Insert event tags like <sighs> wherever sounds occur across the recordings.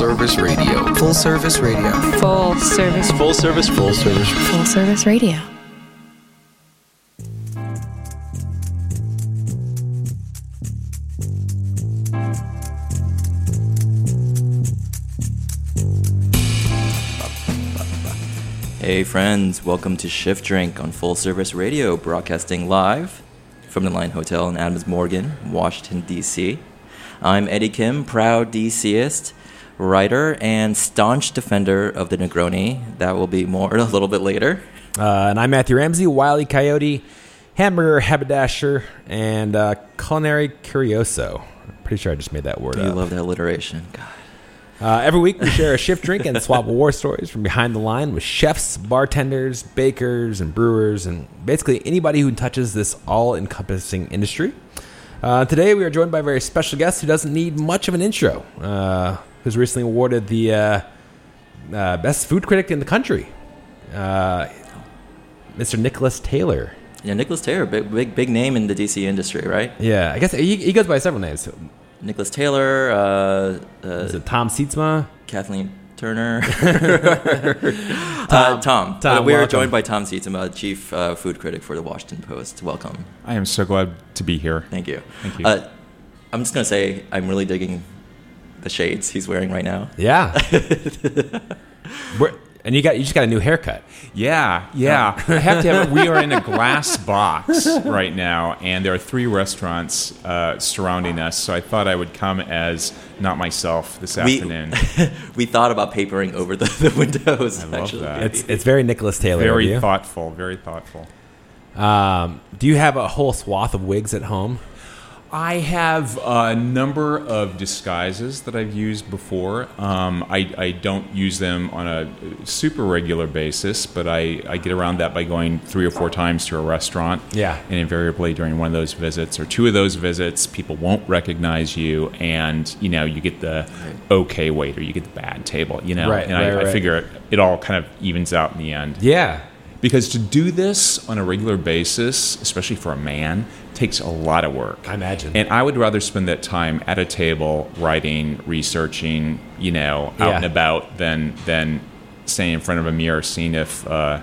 Full service radio. Full service radio. Full service. Full service. Full service. Full service radio. Hey, friends, welcome to Shift Drink on Full Service Radio, broadcasting live from the Line Hotel in Adams Morgan, Washington, D.C. I'm Eddie Kim, proud DCist, writer, and staunch defender of the Negroni. That will be more <laughs> a little bit later. Uh, and I'm Matthew Ramsey, Wily Coyote, Hamburger Haberdasher, and uh, Culinary Curioso. I'm pretty sure I just made that word You up. love that alliteration. God. Uh, every week we share a shift drink and swap <laughs> war stories from behind the line with chefs, bartenders, bakers, and brewers, and basically anybody who touches this all-encompassing industry. Uh, today we are joined by a very special guest who doesn't need much of an intro, uh, who's recently awarded the uh, uh, best food critic in the country, uh, Mr. Nicholas Taylor. Yeah, Nicholas Taylor, big, big, big name in the DC industry, right? Yeah, I guess he, he goes by several names. Nicholas Taylor, uh, uh, Is it Tom Sietsema? Kathleen Turner. uh, <laughs> <laughs> Tom. Tom, Uh, we are joined by Tom Sietsema, chief uh, food critic for the Washington Post. Welcome. I am so glad to be here. Thank you. Thank you. Uh, I'm just going to say I'm really digging the shades he's wearing right now. Yeah. <laughs> We're- and you got you just got a new haircut. Yeah, yeah. <laughs> I have to have it. We are in a glass box right now, and there are three restaurants uh, surrounding us. So I thought I would come as not myself this We, afternoon. <laughs> we thought about papering over the, the windows. I love actually. that. It's it's very Nicholas Taylor. Very you. thoughtful. Very thoughtful. Um, do you have a whole swath of wigs at home? I have a number of disguises that I've used before. Um, I, I don't use them on a super regular basis, but I, I get around that by going three or four times to a restaurant. Yeah. And invariably during one of those visits or two of those visits, people won't recognize you, and you know you get the okay waiter, you get the bad table, you know. Right, and right, I, right. I figure it all kind of evens out in the end. Yeah. Because to do this on a regular basis, especially for a man, takes a lot of work. I imagine. And I would rather spend that time at a table writing, researching, you know, out Yeah. and about than than staying in front of a mirror seeing if uh,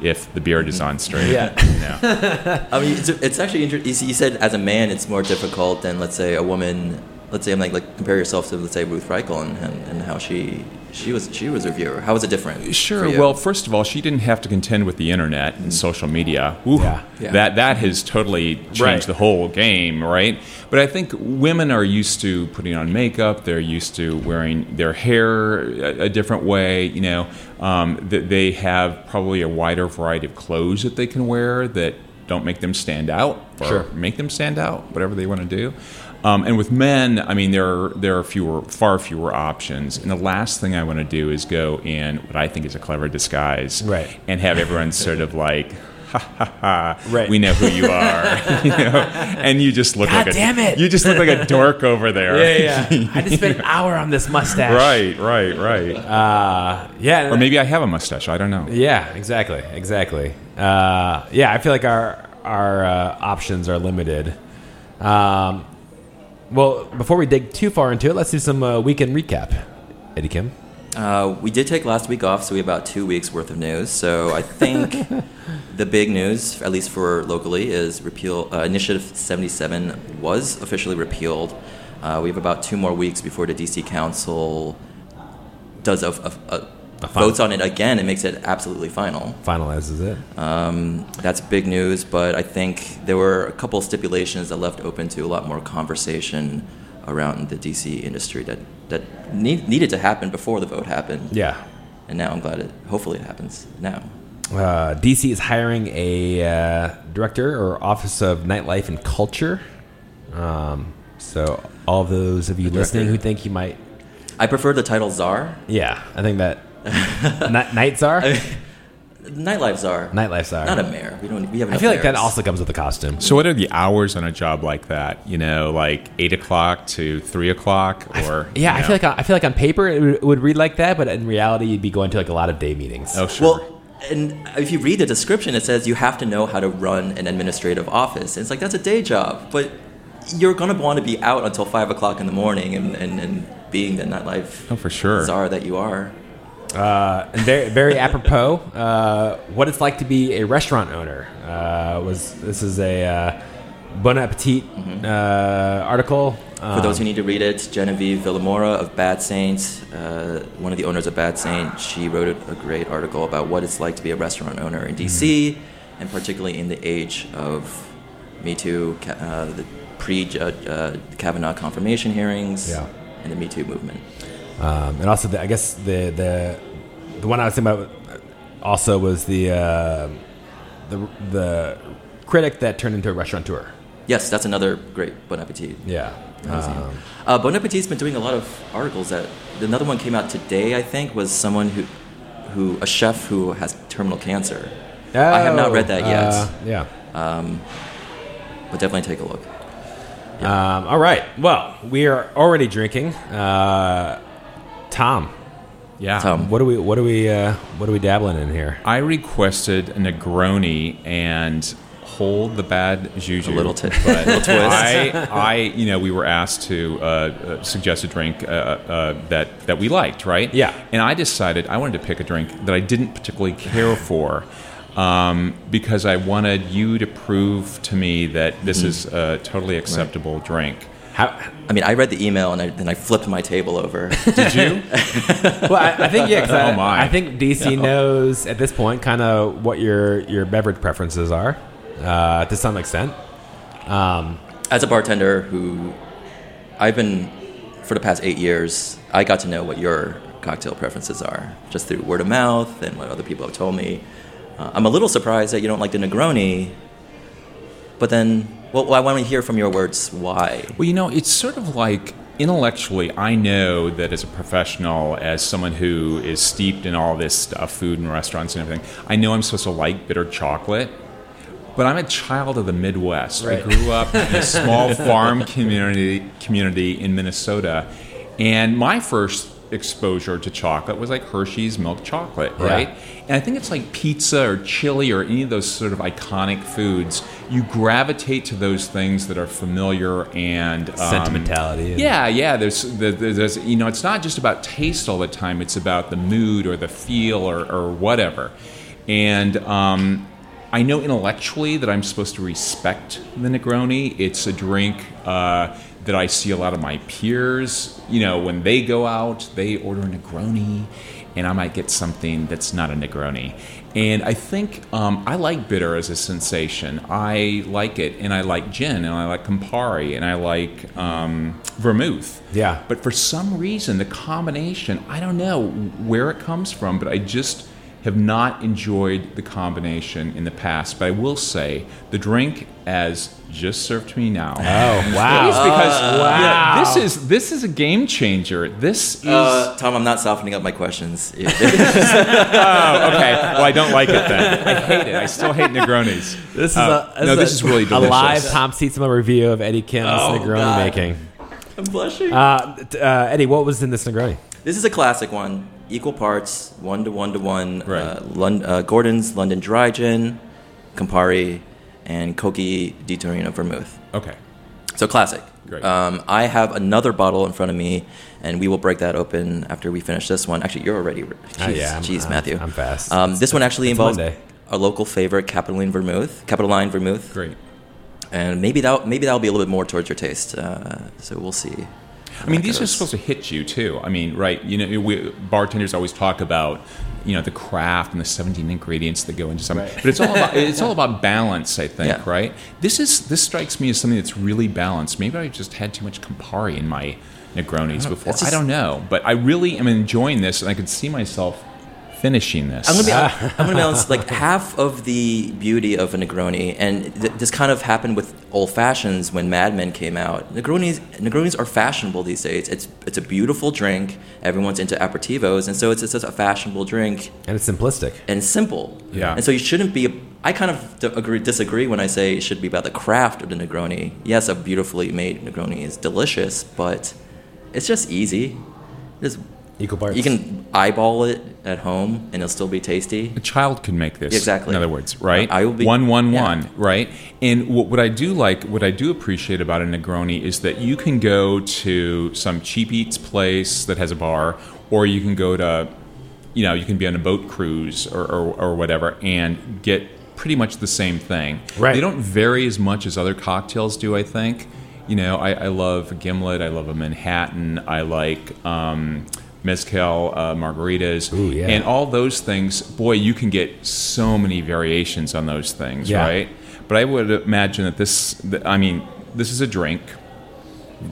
if the beard is on straight. Yeah. <laughs> You know. <laughs> I mean, it's, it's actually interesting. You said as a man, it's more difficult than, let's say, a woman. Let's say, I'm like, like compare yourself to, let's say, Ruth Reichl and, and, and how she she was she was a viewer. How was it different? Sure. for you? Well, first of all, she didn't have to contend with the internet and social media. Ooh, Yeah. Yeah. That that has totally changed Right. the whole game, right? But I think women are used to putting on makeup. They're used to wearing their hair a, a different way. You know, um, th- they have probably a wider variety of clothes that they can wear that don't make them stand out or Sure. make them stand out, whatever they want to do. Um, and with men, I mean, there are there are fewer, far fewer options. And the last thing I want to do is go in what I think is a clever disguise, Right. And have everyone sort of like, ha ha ha, Right. we know who you <laughs> are, <laughs> you know? And you just look God like a it. you just look like a dork over there, Yeah, <laughs> I just spent an hour on this mustache. right, right, right. Uh, yeah. or maybe I have a mustache. I don't know. Yeah. Exactly. Exactly. Uh, yeah. I feel like our our uh, options are limited. Um, well, before we dig too far into it, let's do some uh, weekend recap. Eddie Kim. Uh, we did take last week off, so we have about two weeks worth of news. So I think <laughs> the big news, at least for locally, is repeal. Uh, Initiative 77 was officially repealed. Uh, we have about two more weeks before the DC Council does a, a, a, votes on it again and makes it absolutely final. Finalizes it. Um, that's big news, but I think there were a couple stipulations that left open to a lot more conversation around the DC industry that that need, needed to happen before the vote happened. Yeah. And now I'm glad it. Hopefully, it happens now. Uh, DC is hiring a uh, director or office of nightlife and culture. Um, so all those of you listening who think you might, I prefer the title czar. yeah, I think that Ni- <laughs> night czar, Nightlife czar. nightlife czar. Not a mayor. We don't. We have. I enough feel like that also comes with a costume. So, what are the hours on a job like that? You know, like eight o'clock to three o'clock, or Yeah, you I feel like I feel like on paper it would, it would read like that, but in reality you'd be going to like a lot of day meetings. Oh, sure. Well, and if you read the description, it says you have to know how to run an administrative office. And it's like that's a day job, but you're gonna want to be out until five o'clock in the morning and, and, and being the nightlife Oh, for sure. czar that you are. Uh, and very, very apropos, uh, what it's like to be a restaurant owner. Uh, was this is a uh, Bon Appetit uh, article? Mm-hmm. For those who need to read it, Genevieve Villamora of Bad Saint, uh, one of the owners of Bad Saint, she wrote a, great article about what it's like to be a restaurant owner in DC, and particularly in the age of Me Too, uh, the pre uh, Kavanaugh confirmation hearings, Yeah. and the Me Too movement. Um, and also, the, I guess the, the the one I was thinking about also was the uh, the the critic that turned into a restaurateur. Yes, that's another great Bon Appetit. Yeah. Um, Uh, bon Appetit's been doing a lot of articles. That another one came out today, I think, was someone who, who a chef who has terminal cancer. I have not read that yet, uh, yeah. but definitely take a look. Um, all right. Well, we are already drinking. Uh, Tom, Yeah. Tom. what do we what do we uh, what are we dabbling in here? I requested a Negroni and hold the bad juju. A little ti- but <laughs> little twist. I, I, you know, we were asked to uh, uh, suggest a drink uh, uh, that that we liked, right? Yeah. And I decided I wanted to pick a drink that I didn't particularly care for. Um, because I wanted you to prove to me that this is a totally acceptable drink. How, I mean, I read the email and I, then I flipped my table over. <laughs> Did you? <laughs> well, I, I think yeah. 'cause I, Oh, my. I think DC knows at this point kind of what your your beverage preferences are uh, to some extent. Um, As a bartender who I've been for the past eight years, I got to know what your cocktail preferences are just through word of mouth and what other people have told me. Uh, I'm a little surprised that you don't like the Negroni, but then, well, I want to hear from your words why. Well, you know, it's sort of like intellectually, I know that as a professional, as someone who is steeped in all this stuff, food and restaurants and everything, I know I'm supposed to like bitter chocolate. But I'm a child of the Midwest. Right. I grew up in a small <laughs> farm community community in Minnesota, and my first exposure to chocolate was like Hershey's milk chocolate, Yeah. right? And I think it's like pizza or chili or any of those sort of iconic foods. You gravitate to those things that are familiar and um, Sentimentality and- Yeah, yeah. There's, there- there's, you know, it's not just about taste all the time. It's about the mood or the feel or, or whatever. And um, I know intellectually that I'm supposed to respect the Negroni. It's a drink uh, that I see a lot of my peers. You know, when they go out, they order a Negroni, and I might get something that's not a Negroni. And I think um, I like bitter as a sensation. I like it, and I like gin, and I like Campari, and I like um, vermouth. Yeah. But for some reason, the combination, I don't know where it comes from, but I just have not enjoyed the combination in the past. But I will say, the drink as just served to me now. Oh wow! <laughs> Is because wow. yeah, this is this is a game changer. This is Uh, Tom, I'm not softening up my questions. <laughs> oh, okay. Well, I don't like it then. I hate it. I still hate Negronis. This is Uh, a no, a- this is really delicious. a live Tom Sietsema review of Eddie Kim's Oh, Negroni God. making. I'm blushing. Uh, uh, Eddie, what was in this Negroni? This is a classic one. Equal parts, one to one to one. Right. Uh, Lon- uh, Gordon's London Dry Gin, Campari, and Cocchi di Torino Vermouth. Okay. So classic. Great. Um, I have another bottle in front of me, and we will break that open after we finish this one. Actually, you're already. Jeez, Uh, yeah, I'm- jeez, I'm- Matthew. I'm fast. Um, this one actually involves Monday. a local favorite, Capitoline Vermouth, Capitoline Vermouth, Great. and maybe that maybe that'll be a little bit more towards your taste. Uh, so we'll see. I mean, these are supposed to hit you too. I mean, right? You know, we, bartenders always talk about you know the craft and the 17 ingredients that go into something, but it's all about it's all about <laughs> balance. I think, Yeah. right? This is this strikes me as something that's really balanced. Maybe I just had too much Campari in my Negronis before. it's I don't know, but I really am enjoying this, and I could see myself finishing this. I'm gonna be <laughs> I'm gonna be honest. Like half of the beauty of a Negroni, and th- this kind of happened with old fashions when Mad Men came out. Negronis Negronis are fashionable these days. It's it's a beautiful drink. Everyone's into aperitivos, and so it's it's just a fashionable drink And it's simplistic. and simple. Yeah. And so you shouldn't be. I kind of d- agree, disagree when I say it should be about the craft of the Negroni. Yes, a beautifully made Negroni is delicious, but it's just easy. Just Equal parts. You can eyeball it at home, and it'll still be tasty. A child can make this. Exactly. In other words, right? I will be- one, one, yeah. one, right? And what, what I do like, what I do appreciate about a Negroni is that you can go to some cheap eats place that has a bar, or you can go to, you know, you can be on a boat cruise or, or, or whatever and get pretty much the same thing. Right. They don't vary as much as other cocktails do, I think. You know, I, I love a gimlet, I love a Manhattan, I like um, mezcal uh, margaritas, Ooh, yeah. and all those things. Boy, you can get so many variations on those things, Yeah. right? But I would imagine that this, that, I mean, this is a drink,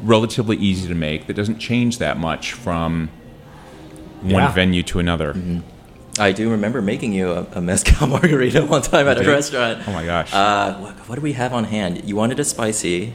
relatively easy to make, that doesn't change that much from one Yeah. venue to another. I do remember making you a, a mezcal <laughs> margarita one time at a restaurant. Oh my gosh. Uh, what, what do we have on hand? You wanted a spicy.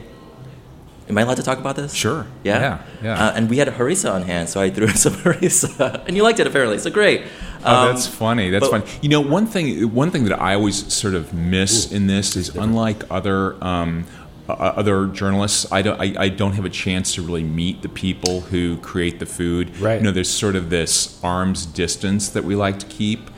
Am I allowed to talk about this? Sure. Yeah. Yeah, yeah. Uh, and we had a harissa on hand, so I threw in <laughs> some harissa, and you liked it apparently. So great. Oh, Um, that's funny. That's but- funny. You know, one thing one thing that I always sort of miss in this is unlike other um, uh, other journalists, I don't I, I don't have a chance to really meet the people who create the food. Right. You know, there's sort of this arm's distance that we like to keep.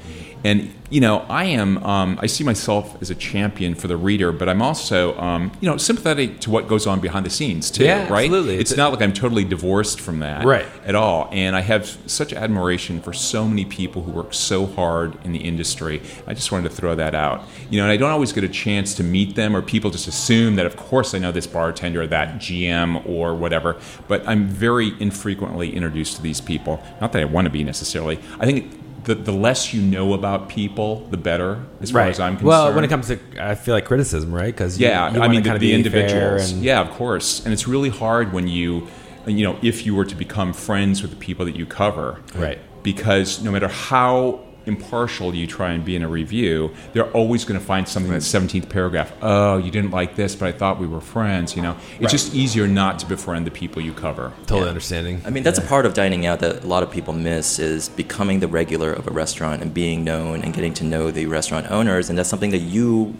And you know, I am. Um, I see myself as a champion for the reader, but I'm also, um, you know, sympathetic to what goes on behind the scenes too. Yeah, right? absolutely. It's It's- not like I'm totally divorced from that Right. at all. And I have such admiration for so many people who work so hard in the industry. I just wanted to throw that out. You know, and I don't always get a chance to meet them, or people just assume that, of course, I know this bartender, or that GM, or whatever. But I'm very infrequently introduced to these people. Not that I want to be necessarily. I think. The, the less you know about people, the better, as far as I'm concerned. Well, when it comes to, I feel like criticism, right? Because Yeah, I mean the, kind of the individuals. and, yeah, of course, and it's really hard when you, you know, if you were to become friends with the people that you cover, Right. Because no matter how impartial you try and be in a review, they're always going to find something in the seventeenth paragraph. Oh, you didn't like this, but I thought we were friends. You know, it's Right. just easier not to befriend the people you cover. totally understanding. I mean, that's a part of dining out that a lot of people miss is becoming the regular of a restaurant and being known and getting to know the restaurant owners, and that's something that you,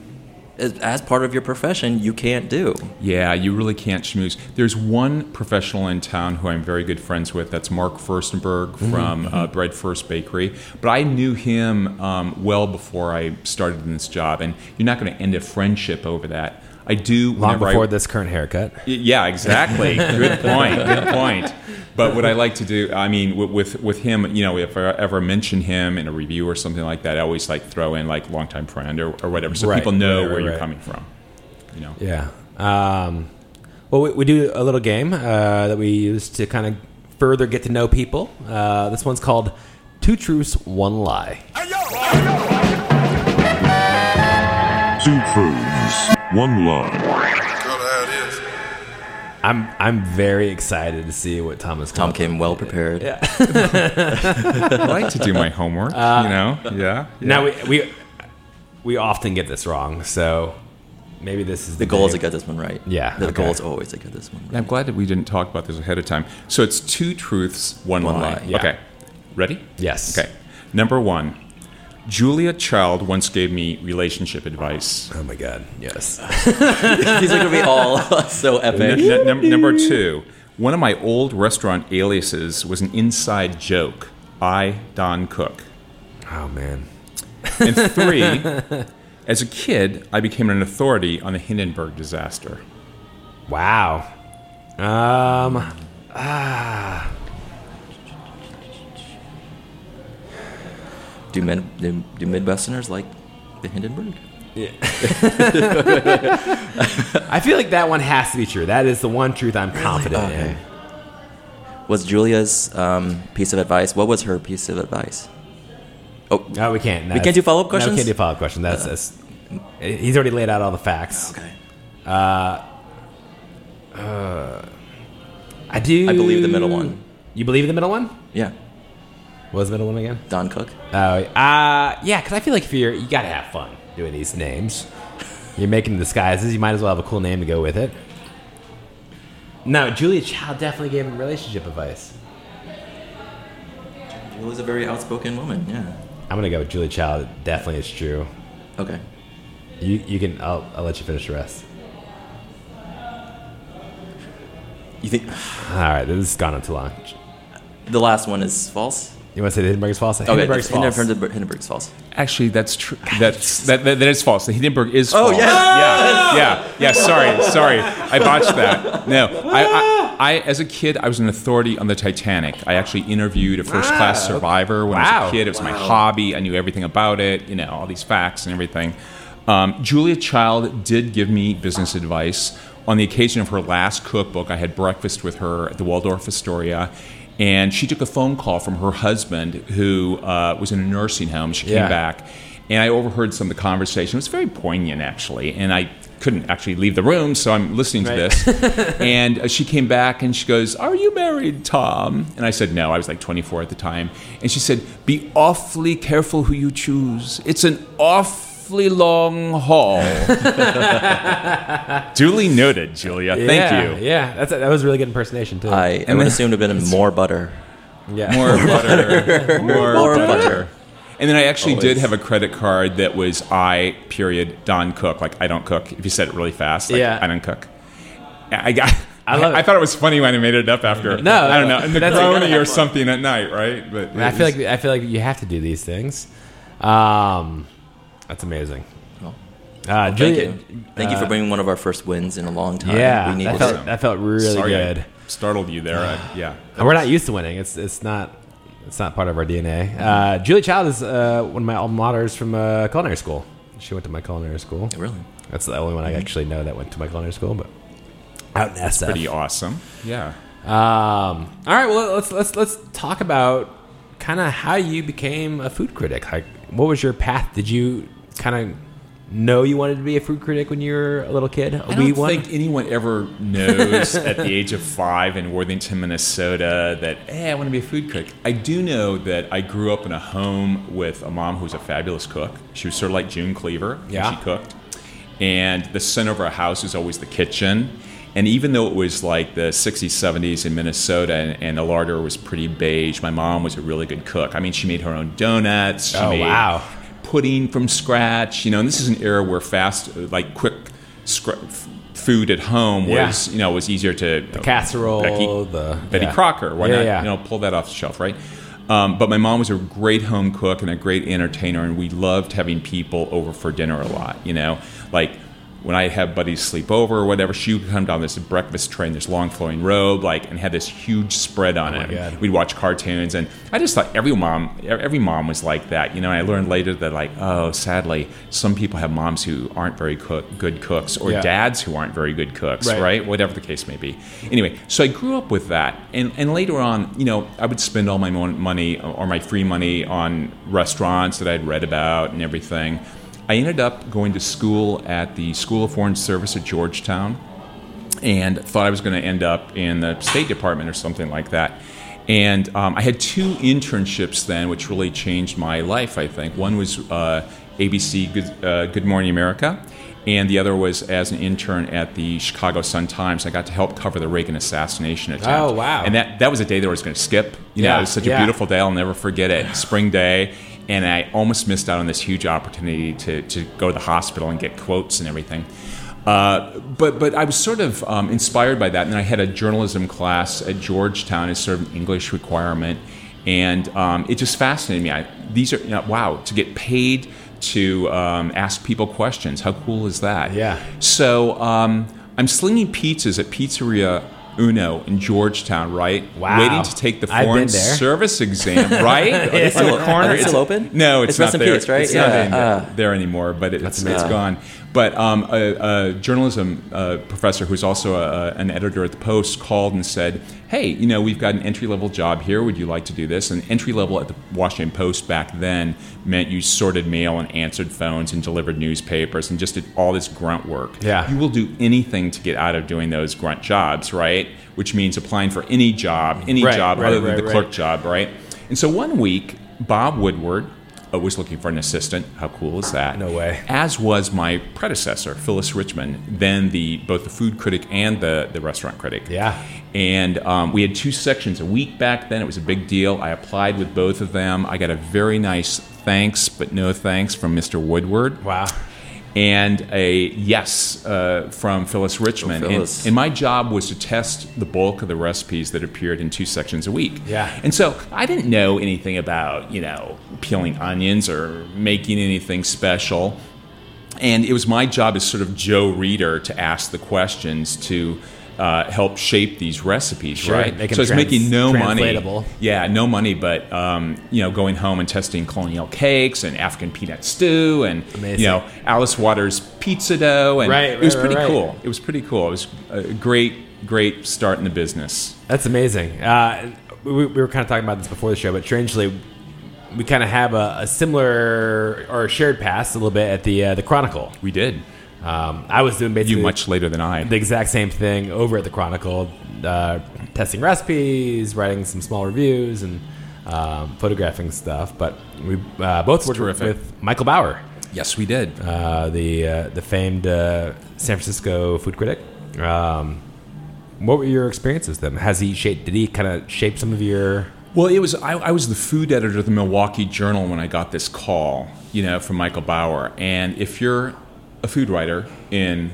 as, as part of your profession, you can't do. Yeah, you really can't schmooze. There's one professional in town who I'm very good friends with. That's Mark Furstenberg from uh, Bread Furst Bakery. But I knew him um, well before I started in this job, and you're not going to end a friendship over that. I do Long whenever I- before this current haircut. Yeah, exactly. <laughs> Good point. Good point. But what I like to do, I mean, wi- with with him, you know, if I ever mention him in a review or something like that, I always like throw in like longtime friend or, or whatever, so Right, people know right, where right, you're right. coming from. You know. Yeah. Um, well, we, we do a little game uh, that we use to kind of further get to know people. Uh, this one's called Two Truths, One Lie. Two truths, one lie. I'm I'm very excited to see what Thomas Tom comes came well prepared. Yeah, <laughs> I like to do my homework. Uh, you know. Yeah. yeah. Now we, we we often get this wrong, so maybe this is The goal is to get this one right. Yeah, The okay. goal is always to get this one right. I'm glad that we didn't talk about this ahead of time. So it's two truths, one, One lie. lie, yeah. Okay. Ready? Yes. Okay. Number one. Julia Child once gave me relationship advice. Oh my God. Yes. <laughs> These are gonna be all <laughs> so epic. N- n- number two, one of my old restaurant aliases was an inside joke. I, Don Cook. oh man. And <laughs> three, as a kid, I became an authority on the Hindenburg disaster. Wow. Um. Ah. Do, mid, do, do Midwesterners like the Hindenburg? Yeah. <laughs> I feel like that one has to be true. That is the one truth I'm confident Okay. in. Was Julia's um, piece of advice? What was her piece of advice? Oh, No, we can't. We can't do follow-up No, questions? we can't do follow up questions. That's, that's he's already laid out all the facts. okay. Uh, I do. I believe the middle one. You believe the middle one? Yeah, What was the middle one again? Don Cook. Oh, uh, yeah. Because I feel like if you're, you gotta have fun doing these names. You're making disguises. You might as well have a cool name to go with it. No, Julia Child definitely gave him relationship advice. Julia's a very outspoken woman. Yeah. I'm gonna go with Julia Child. Definitely, it's true. Okay. You, you can. I'll, I'll let you finish the rest. You think? All right, this has gone on too long. The last one is false. You want to say the Hindenburg's false? Okay, Hindenburg's Hindenburg- false. Hindenburg- Hindenburg's false. Actually, that's true. That's that, that, that is false. The Hindenburg is Oh, false. yes. yeah, yeah, yeah. Sorry, sorry, I botched that. No, I, I, I, as a kid, I was an authority on the Titanic. I actually interviewed a first-class Ah, survivor when I was a kid. It was my hobby. I knew everything about it. You know, all these facts and everything. Um, Julia Child did give me business advice on the occasion of her last cookbook. I had breakfast with her at the Waldorf Astoria. And she took a phone call from her husband, who uh, was in a nursing home. She came Yeah. back, and I overheard some of the conversation. It was very poignant, actually, and I couldn't actually leave the room, so I'm listening to Right. this. <laughs> and uh, she came back and she goes, "Are you married, Tom?" And I said, "No." I was like 24 at the time, and she said, "Be awfully careful who you choose. It's an awfully long haul." <laughs> Duly noted, Julia. Thank yeah, you. Yeah, that's that was a really good impersonation too. I, I would assume it would have been more butter. yeah. More <laughs> butter. More, More butter. butter. And then I actually did Always. have a credit card that was I period Don Cook. Like I don't cook. If you said it really fast, like, Yeah. I don't cook. I got. I love it. I thought it was funny when I made it up after. No, I don't know, no, a that's- Negroni or something at night, right? But I it feel was- like I feel like you have to do these things. Um, that's amazing. Oh, Uh, Thank Julia, you. Thank you for uh, bringing one of our first wins in a long time. Yeah, we that felt that felt really sorry I good. startled you there. I, yeah. And we're not used to winning. It's it's not it's not part of our DNA. Uh, Julie Child is uh, one of my alma maters from uh, culinary school. She went to my culinary school. Really? That's the only one I actually know that went to my culinary school, but out in SF. Pretty awesome. Yeah. Um, all right, well let's let's let's talk about kind of how you became a food critic. Like, what was your path? Did you kind of know you wanted to be a food critic when you were a little kid? A I don't one? think anyone ever knows <laughs> at the age of five in Worthington, Minnesota, that hey, I want to be a food critic. I do know that I grew up in a home with a mom who was a fabulous cook. She was sort of like June Cleaver. Yeah. she cooked, and the center of our house was always the kitchen. And even though it was like the 60s, 70s in Minnesota, and, and the larder was pretty beige, my mom was a really good cook. I mean, she made her own donuts. She Oh, made wow. Pudding from scratch. You know, and this is an era where fast, like quick scr- food at home Yeah. was, you know, was easier to the casserole, Betty, the- Betty yeah. Crocker. Why Yeah, not? yeah. You know, pull that off the shelf, right? Um, but my mom was a great home cook and a great entertainer, and we loved having people over for dinner a lot. You know, like when I have buddies sleep over or whatever, she would come down this breakfast tray in this long flowing robe, like, and had this huge spread on Oh it. God. We'd watch cartoons, and I just thought every mom, every mom was like that. You know, and I learned later that, like, oh, sadly, some people have moms who aren't very cook, good cooks, or Yeah. dads who aren't very good cooks, Right. right? Whatever the case may be. Anyway, so I grew up with that, and and later on, you know, I would spend all my mon- money or my free money on restaurants that I'd read about and everything. I ended up going to school at the School of Foreign Service at Georgetown and thought I was going to end up in the State Department or something like that. And um, I had two internships then, which really changed my life. I think one was uh, ABC Good, uh, Good Morning America, and the other was as an intern at the Chicago Sun Times. I got to help cover the Reagan assassination attempt. Oh, wow. And that that was a day that I was going to skip. You know, it was such yeah. a beautiful day. I'll never forget it. Spring day. And I almost missed out on this huge opportunity to, to go to the hospital and get quotes and everything. Uh, but but I was sort of um, inspired by that, and I had a journalism class at Georgetown as sort of an English requirement, and um, it just fascinated me. I, these are you know, wow to get paid to um, ask people questions. How cool is that? Yeah. So um, I'm slinging pizzas at Pizzeria Uno in Georgetown, right? Wow. Waiting to take the foreign service exam, <laughs> right? <laughs> Are they still, corner. It's- still open? No, it's, It's not there. peace, right? It's not Yeah, in uh, there anymore, but it, it's, it's gone. But um, a, a journalism uh, professor who's also a, an editor at the Post called and said, "Hey, you know, we've got an entry level job here. Would you like to do this?" And entry level at the Washington Post back then meant you sorted mail and answered phones and delivered newspapers and just did all this grunt work. Yeah. you will do anything to get out of doing those grunt jobs, right? Which means applying for any job, any Right, job right, other than right, the clerk job, right? And so one week, Bob Woodward uh, was looking for an assistant. How cool is that? No way. As was my predecessor, Phyllis Richman, then the both the food critic and the, the restaurant critic. Yeah. And um, we had two sections a week back then. It was a big deal. I applied with both of them. I got a very nice thanks, but no thanks from Mr. Woodward. Wow. and a yes uh, from Phyllis Richman. Oh, And- and my job was to test the bulk of the recipes that appeared in two sections a week. Yeah. And so I didn't know anything about, you know, peeling onions or making anything special. And it was my job as sort of Joe Reader to ask the questions to uh, help shape these recipes, Sure, right? so trans- making no money. Yeah, no money, but um, you know, going home and testing colonial cakes and African peanut stew and Amazing. you know Alice Waters pizza dough, and Right, it was right, pretty right. cool. It was pretty cool. It was a great, great start in the business. That's amazing. Uh, we, we were kind of talking about this before the show, but strangely, we kind of have a, a similar or a shared past a little bit at the uh, the Chronicle. We did. Um, I was doing basically You much later than I. the exact same thing over at the Chronicle, uh, testing recipes, writing some small reviews, and um, photographing stuff. But we uh, both worked terrific. with Michael Bauer, Yes, we did. uh, the uh, the famed uh, San Francisco food critic. Um, what were your experiences then? Has he shaped? Did he kind of shape some of your? Well, it was I, I was the food editor of the Milwaukee Journal when I got this call, you know, from Michael Bauer. And if you're a food writer in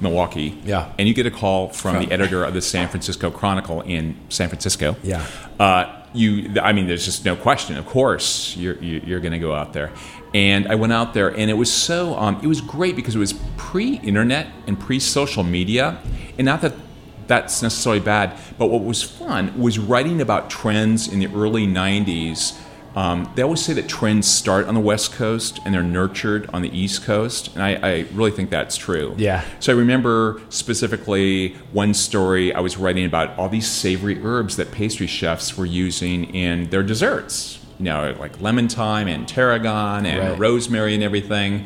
Milwaukee, Yeah. and you get a call from the editor of the San Francisco Chronicle in San Francisco, Yeah. uh, you, I mean, there's just no question. Of course, you're you- you're going to go out there. And I went out there, and it was so um, it was great because it was pre-internet and pre-social media, and not that that's necessarily bad, but what was fun was writing about trends in the early '90s. Um, they always say that trends start on the West Coast and they're nurtured on the East Coast, and I, I really think that's true. Yeah. So I remember specifically one story I was writing about all these savory herbs that pastry chefs were using in their desserts. You know, like lemon thyme and tarragon and Right. rosemary and everything.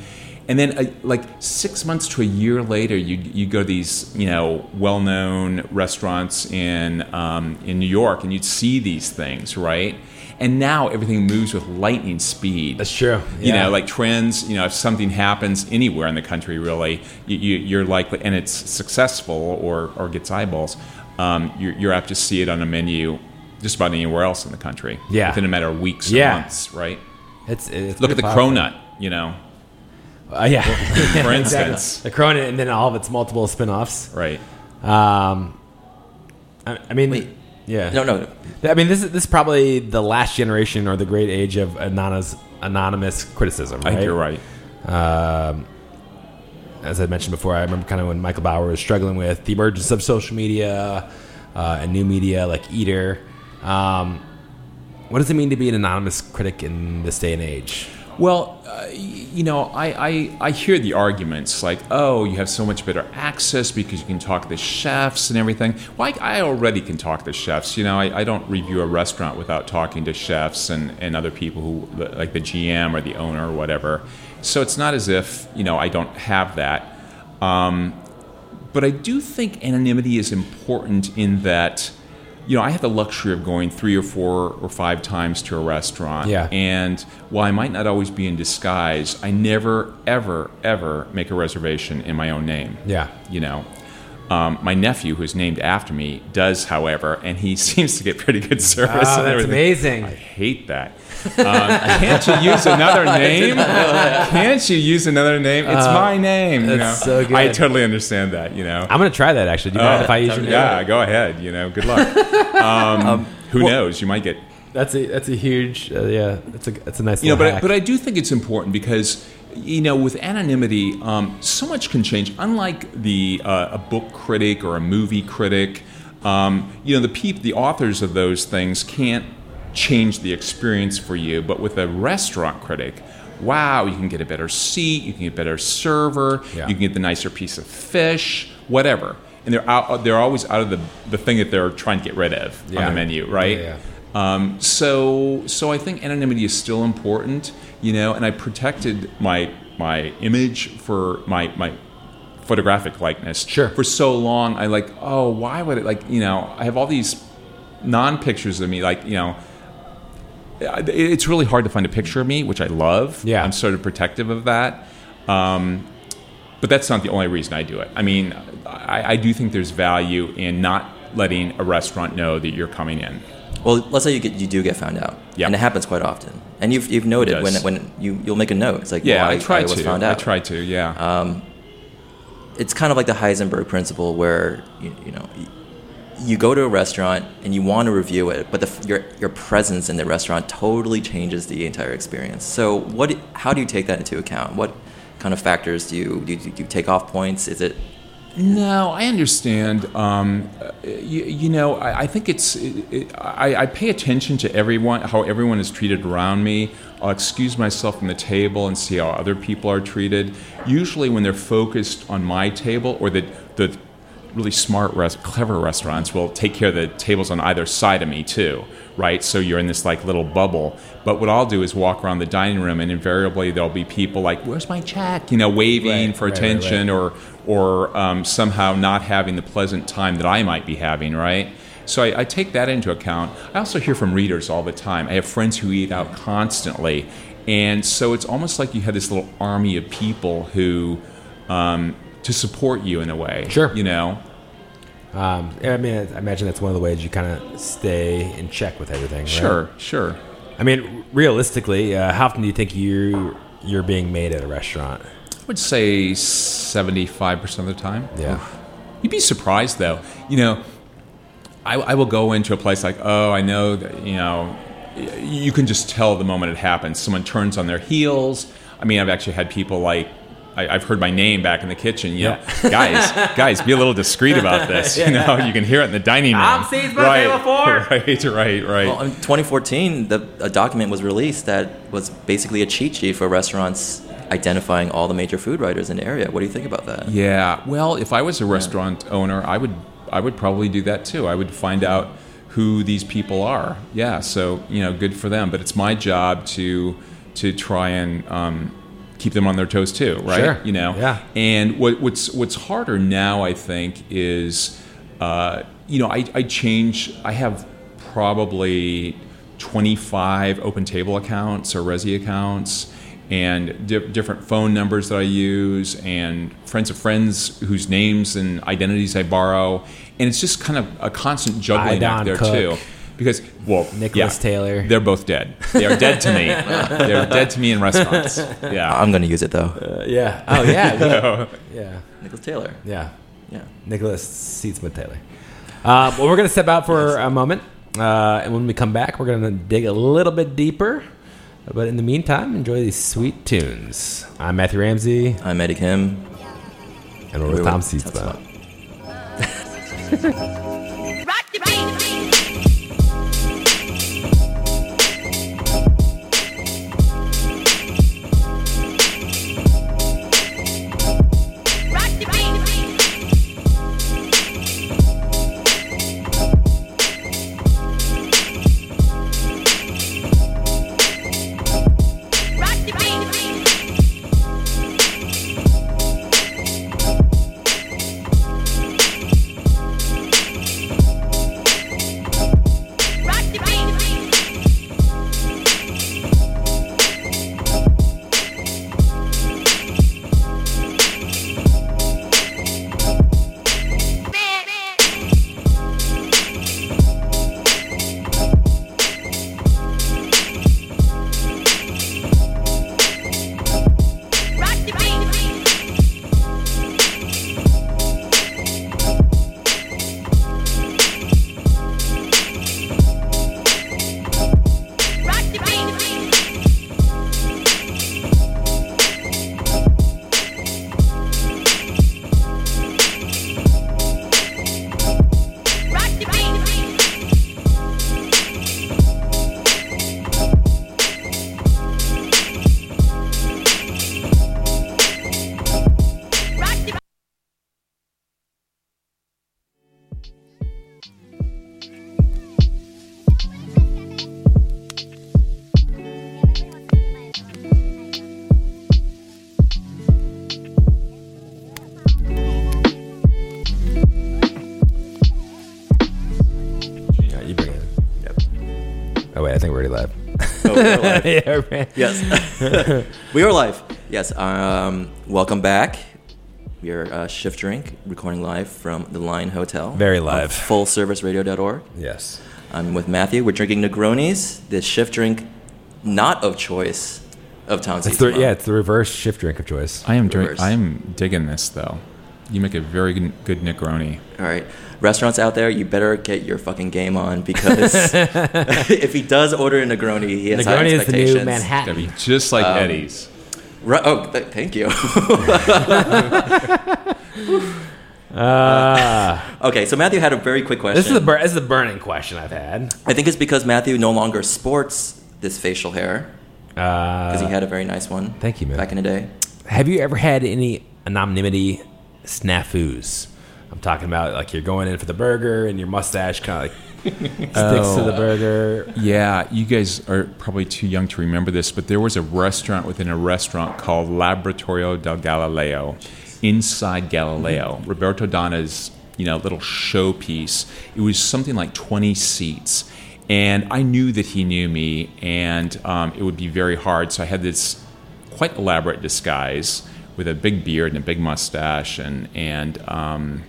And then, uh, like six months to a year later, you you go to these you know well known restaurants in um, in New York, and you'd see these things, right? And now everything moves with lightning speed. That's true. You know, like trends. You know, if something happens anywhere in the country, really, you, you, you're likely, and it's successful or or gets eyeballs. Um, you're, you're apt to see it on a menu just about anywhere else in the country. Yeah. within a matter of weeks Yeah. or months, right? It's, it's Look at the pretty powerful. cronut. You know, Uh, yeah. <laughs> for Exactly. instance, the cronut, and then all of its multiple spin-offs. right? Um, I, I mean, Wait. Yeah. No, no. I mean, this is this is probably the last generation or the great age of anonymous anonymous criticism. I think you're right. Um, as I mentioned before, I remember kind of when Michael Bauer was struggling with the emergence of social media uh, and new media like Eater. Um, what does it mean to be an anonymous critic in this day and age? Well, uh, you know, I, I, I hear the arguments like, oh, you have so much better access because you can talk to the chefs and everything. Well, I, I already can talk to chefs. You know, I, I don't review a restaurant without talking to chefs and, and other people who, like the GM or the owner or whatever. So it's not as if, you know, I don't have that. Um, but I do think anonymity is important in that, you know, I have the luxury of going three or four or five times to a restaurant. Yeah. And while I might not always be in disguise, I never, ever, ever make a reservation in my own name. Yeah. You know, um, my nephew, who's named after me, does, however, and he <laughs> seems to get pretty good service. Oh, that's amazing. I hate that. Um, can't you use another <laughs> name? Can't you use another name? It's my name. You know? Uh, that's so good. I totally understand that. You know. I'm gonna try that actually. Do you mind if I use your name? yeah, go ahead. You know, good luck. <laughs> Um, who knows? You might get That's a that's a huge uh, yeah. That's a that's a nice. you know, but I, but I do think it's important because you know with anonymity, um, so much can change. Unlike the uh, a book critic or a movie critic, um, you know the peop- the authors of those things can't change the experience for you. But with a restaurant critic. Wow, you can get a better seat, you can get a better server, Yeah. you can get the nicer piece of fish, whatever. And they're out, they're always out of the, the thing that they're trying to get rid of on the menu, right? Yeah, Um, so, so I think anonymity is still important, you know, and I protected my my image for my my photographic likeness Sure. for so long. I like, oh, why would it like, you know, I have all these non pictures of me, like, you know. It's really hard to find a picture of me, which I love. Yeah. I'm sort of protective of that. Um, but that's not the only reason I do it. I mean, I, I do think there's value in not letting a restaurant know that you're coming in. Well, let's say you get you do get found out, Yeah. and it happens quite often. And you've you've noted when when you you'll make a note. It's like Yeah, well, I, try was to. found I try to. Yeah. Uh, It's kind of like the Heisenberg principle, where you, you know you go to a restaurant and you want to review it, but the, your your presence in the restaurant totally changes the entire experience. So what? How do you take that into account? What kind of factors do you do? You, do you take off points? Is it No, I understand. Um, you, you know, I, I think it's. It, it, I, I pay attention to everyone, how everyone is treated around me. I'll excuse myself from the table and see how other people are treated. Usually, when they're focused on my table, or the the really smart, clever restaurants will take care of the tables on either side of me too, right? So you're in this like little bubble. But what I'll do is walk around the dining room, and invariably there'll be people like, "Where's my check?" You know, waving Right, for right, right, right. attention or or um, somehow not having the pleasant time that I might be having, right? So I, I take that into account. I also hear from readers all the time. I have friends who eat out constantly, and so it's almost like you have this little army of people who um, to support you in a way. Sure. you know. Um, I mean, I imagine that's one of the ways you kind of stay in check with everything. right? Sure, sure. I mean, realistically, uh, how often do you think you you're being made at a restaurant? I would say seventy-five percent of the time. Yeah. You'd be surprised, though. You know, I, I will go into a place like, oh, I know that, you know, you can just tell the moment it happens. Someone turns on their heels. I mean, I've actually had people like, I, I've heard my name back in the kitchen. You know, <laughs> guys, guys, be a little discreet <laughs> about this. You know, you can hear it in the dining room. I'm seats by right, table four. <laughs> Right, right, right. Well, in 2014, the, a document was released that was basically a cheat sheet for restaurants identifying all the major food writers in the area. What do you think about that? Yeah. Well, if I was a restaurant owner, I would I would probably do that too. I would find out who these people are. Yeah. So you know, good for them. But it's my job to to try and um, keep them on their toes too, right? Sure. You know. Yeah. And what, what's what's harder now, I think, is uh, you know I, I change. I have probably 25 open table accounts or Resy accounts and di- different phone numbers that I use and friends of friends whose names and identities I borrow. And it's just kind of a constant juggling act there Cook. too. Because, well, Nicholas yeah, Taylor. They're both dead. They are dead to me. <laughs> They're dead to me in restaurants. Yeah. I'm going to use it though. Uh, yeah. Oh yeah. <laughs> yeah. Nicholas Taylor. Yeah. Yeah. Nicholas Seatsman Taylor. Uh, well, we're going to step out for a moment. Uh, and when we come back, we're going to dig a little bit deeper. But in the meantime, enjoy these sweet tunes. I'm Matthew Ramsey, I'm Eddie Kim. and we're We with were- Tom Tom <laughs> <laughs> we're live. <laughs> yeah, right. yes. <laughs> we are live. Yes. Um, welcome back. We are uh, Shift Drink, recording live from the Line Hotel. Very on live. FullServiceRadio.org. Yes. I'm with Matthew. We're drinking Negronis, the shift drink not of choice of Tom It's the, yeah, it's the reverse shift drink of choice. I am drink, Reverse. I am digging this though. You make a very good, good Negroni. All right. Restaurants out there, you better get your fucking game on because <laughs> <laughs> if he does order a Negroni, he has high Negroni is the new Manhattan. That'd be just like Um, Eddie's. Right, oh, th- thank you. Ah. <laughs> okay, so Matthew had a very quick question. this is the bur- this is the burning question I've had. I think it's because Matthew no longer sports this facial hair because Uh, he had a very nice one. thank you, man. Back in the day. have you ever had any anonymity snafus? I'm talking about like you're going in for the burger and your mustache kind of like <laughs> sticks to the burger. Yeah, you guys are probably too young to remember this, but there was a restaurant within a restaurant called Laboratorio del Galileo, inside Galileo. Roberto Donna's, you know, little showpiece. It was something like 20 seats, and I knew that he knew me, and um, it would be very hard. So I had this quite elaborate disguise with a big beard and a big mustache, and and um,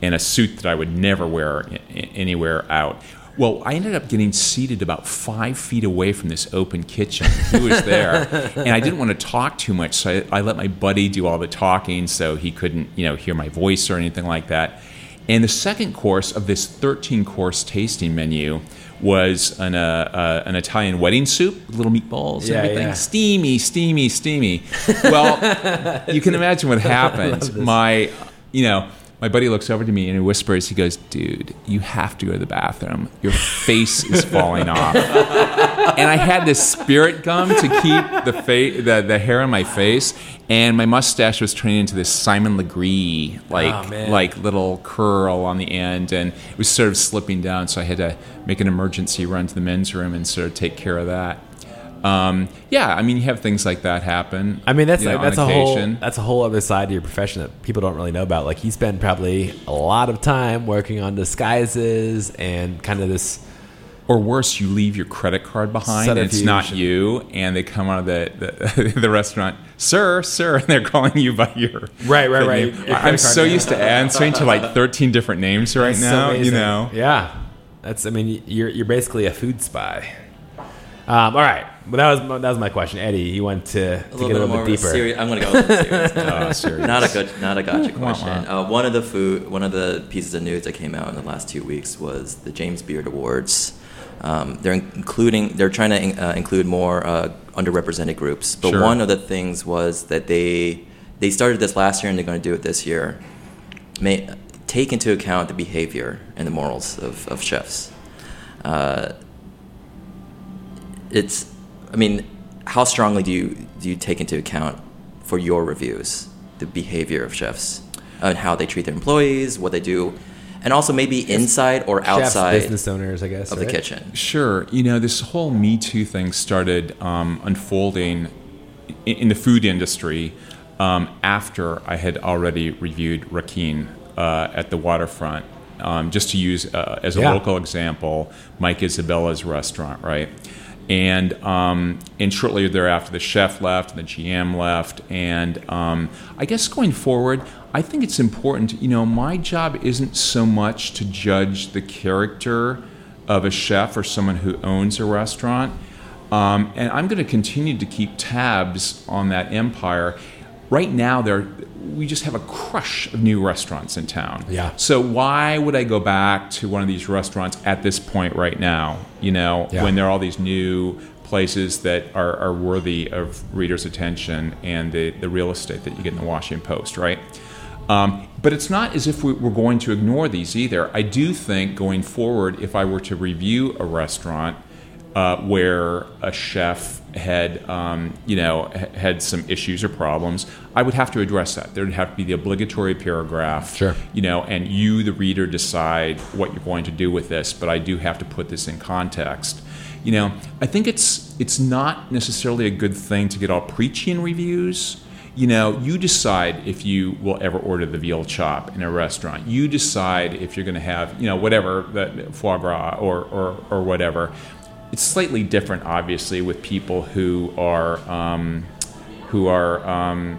and a suit that I would never wear anywhere out. Well, I ended up getting seated about five feet away from this open kitchen. He was there, <laughs> and I didn't want to talk too much, so I, I let my buddy do all the talking, so he couldn't, you know, hear my voice or anything like that. And the second course of this 13 course tasting menu was an, uh, uh, an Italian wedding soup, little meatballs Yeah, and everything. yeah. Steamy, steamy, steamy. Well, you can imagine what <laughs> happened. My, you know, my buddy looks over to me and he whispers, he goes, dude, you have to go to the bathroom. Your face is falling off. And I had this spirit gum to keep the, fa- the, the hair on my face. And my mustache was turning into this Simon Legree, like, Oh, like little curl on the end. And it was sort of slipping down. So I had to make an emergency run to the men's room and sort of take care of that. Um, yeah, I mean, you have things like that happen. I mean, that's you know, that's a whole that's a whole other side to your profession that people don't really know about. Like you spend probably a lot of time working on disguises and kind of this. Or worse, you leave your credit card behind and it's not you, and they come out of the, the, <laughs> the restaurant, sir, sir, and they're calling you by your Right, right, right. Your I'm so card used to answering to like 13 different names right so now, you know. Yeah, that's. I mean, you're you're basically a food spy. Um, all right, well, that was my- that was my question, Eddie. You went to, to A get a little bit deeper. serious. I'm going to go a little serious. Oh, serious. Not a good, not a gotcha question. Uh, one of the food, one of the pieces of news that came out in the last two weeks was the James Beard Awards. Um, they're including, they're trying to uh, include more uh, underrepresented groups. But Sure. one of the things was that they they started this last year and they're going to do it this year. May take into account the behavior and the morals of, of chefs. It's, I mean, how strongly do you do you take into account for your reviews the behavior of chefs and how they treat their employees, what they do, and also maybe inside or Chefs, outside business owners, I guess, of the kitchen? Sure. You know, this whole Me Too thing started um, unfolding in, in the food industry um, after I had already reviewed Requin uh, at the waterfront. Um, just to use uh, as a Yeah. local example, Mike Isabella's restaurant, right? And um, and shortly thereafter, the chef left, and the GM left, and um, I guess going forward, I think it's important. You know, my job isn't so much to judge the character of a chef or someone who owns a restaurant. Um, and I'm going to continue to keep tabs on that empire. Right now, there we just have a crush of new restaurants in town. Yeah. So why would I go back to one of these restaurants at this point right now? You know, Yeah. when there are all these new places that are, are worthy of readers' attention and the, the real estate that you get in the Washington Post, right? Um, but it's not as if we, we're going to ignore these either. I do think going forward, if I were to review a restaurant uh, where a chef had, um, you know, had some issues or problems, I would have to address that. There would have to be the obligatory paragraph, Sure. you know, and you, the reader, decide what you're going to do with this. But I do have to put this in context. You know, I think it's it's not necessarily a good thing to get all preachy in reviews. You know, you decide if you will ever order the veal chop in a restaurant. You decide if you're going to have, you know, whatever, the foie gras or, or, or whatever. It's slightly different, obviously, with people who are um, who are um,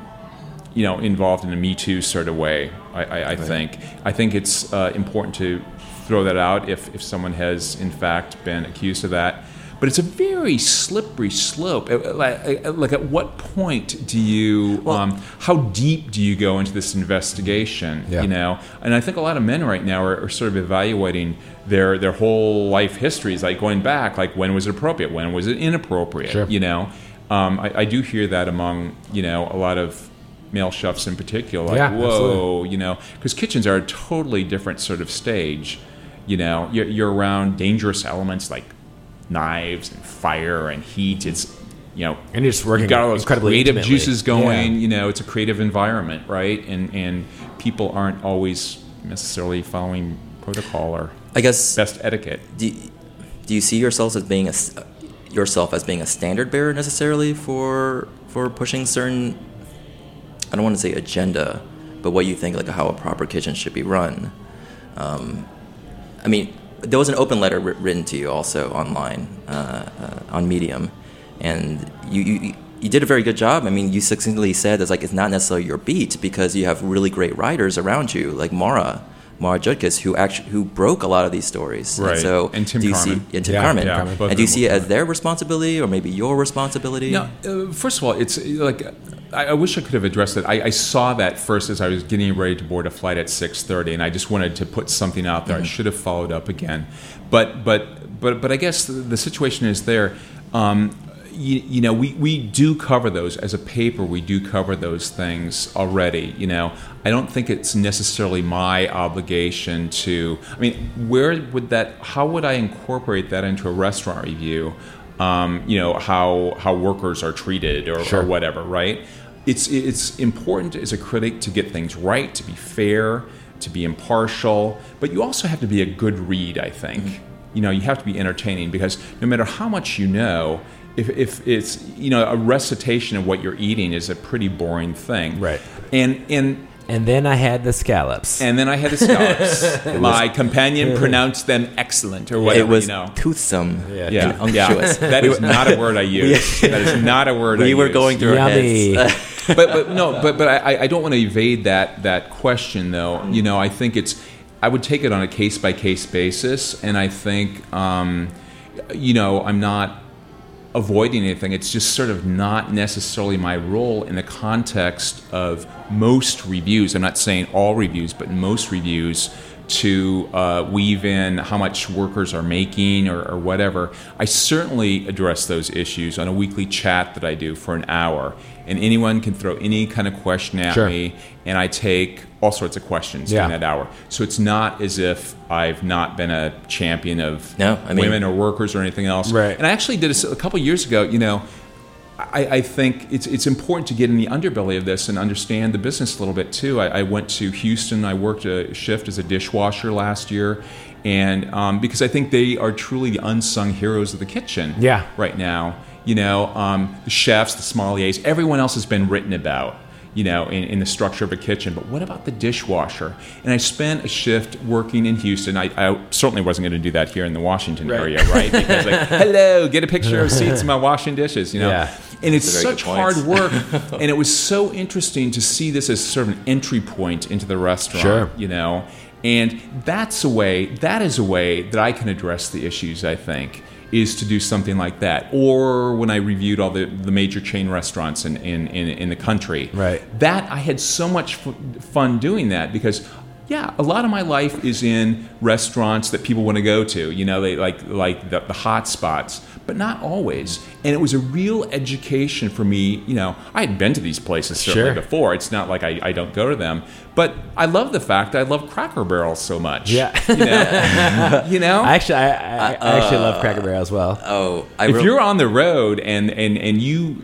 you know involved in a Me Too sort of way. I, I, I think I think it's uh, important to throw that out if, if someone has in fact been accused of that. But it's a very slippery slope. Uh, Like, uh, like at what point do you, um, how deep do you go into this investigation? Yeah. You know, and I think a lot of men right now are, are sort of evaluating their their whole life histories, like going back, like when was it appropriate, when was it inappropriate? Sure. You know, um, I, I do hear that among you know a lot of male chefs in particular. Like, Yeah, whoa, absolutely. you know, because kitchens are a totally different sort of stage. You know, you're, you're around dangerous elements like knives and fire and heat. It's you know, And you're just working you've got all those creative intimately. juices going. Yeah. You know, it's a creative environment, right? And and people aren't always necessarily following protocol or I guess best etiquette. do, do you see yourselves as being a yourself as being a standard bearer necessarily for for pushing certain I don't want to say agenda, but what you think like how a proper kitchen should be run. Um, I mean, there was an open letter written to you also online uh, uh, on Medium, and you, you you did a very good job. I mean, you succinctly said it's like it's not necessarily your beat because you have really great writers around you, like Maura. Maura Judkis, who actually who broke a lot of these stories, Right. so And Tim do you Carman. see and Tim Yeah, Carman, yeah, and do you see it as their responsibility or maybe your responsibility? No, uh, first of all, it's like I, I wish I could have addressed it. I, I saw that first as I was getting ready to board a flight at six thirty, and I just wanted to put something out there. I should have followed up again, but but but but I guess the, the situation is there. Um, you, you know, we, we do cover those as a paper. We do cover those things already. You know, I don't think it's necessarily my obligation to. I mean, where would that? How would I incorporate that into a restaurant review? um, you know how how workers are treated or, Sure. or whatever, right? It's it's important as a critic to get things right, to be fair, to be impartial, but you also have to be a good read. I think mm-hmm. you know you have to be entertaining because no matter how much you know. If, if it's you know a recitation of what you're eating is a pretty boring thing, Right. And and And then I had the scallops. and then I had the scallops. <laughs> My companion <laughs> pronounced them excellent or whatever. it was you know. toothsome Yeah. Yeah, and yeah. unctuous. That is not a word I <laughs> use. That is not a word I we were use. going through our heads. but but no, but but I, I don't want to evade that that question though. You know, I think it's I would take it on a case by case basis, and I think um, you know I'm not avoiding anything. It's just sort of not necessarily my role in the context of most reviews. I'm not saying all reviews, but most reviews to uh, weave in how much workers are making or, or whatever. I certainly address those issues on a weekly chat that I do for an hour. And anyone can throw any kind of question at Sure. me, and I take all sorts of questions Yeah. in that hour. So it's not as if I've not been a champion of No, I mean- women or workers or anything else. Right. And I actually did this a couple years ago. You know, I, I think it's it's important to get in the underbelly of this and understand the business a little bit too. I, I went to Houston. I worked a shift as a dishwasher last year, and um, because I think they are truly the unsung heroes of the kitchen. Yeah. Right now, you know, um, the chefs, the sommeliers, everyone else has been written about. You know, in, in the structure of a kitchen, but what about the dishwasher? And I spent a shift working in Houston. I, I certainly wasn't going to do that here in the Washington Right. area, right? Because like, <laughs> hello, get a picture of Sietsema washing dishes, you know. Yeah. And it's That's a very such hard work, <laughs> and it was so interesting to see this as sort of an entry point into the restaurant, Sure. you know. And that's a way. That is a way that I can address the issues. I think is to do something like that. Or when I reviewed all the, the major chain restaurants in, in, in, in the country, Right. That I had so much f- fun doing that because. Yeah, a lot of my life is in restaurants that people want to go to. You know, they like like the, the hot spots, but not always. And it was a real education for me. You know, I had been to these places certainly Sure. before. It's not like I, I don't go to them, but I love the fact I love Cracker Barrel so much. Yeah. you know, <laughs> you know? I actually, I, I, I actually love Cracker Barrel as well. oh, I if wrote- you're on the road and and and you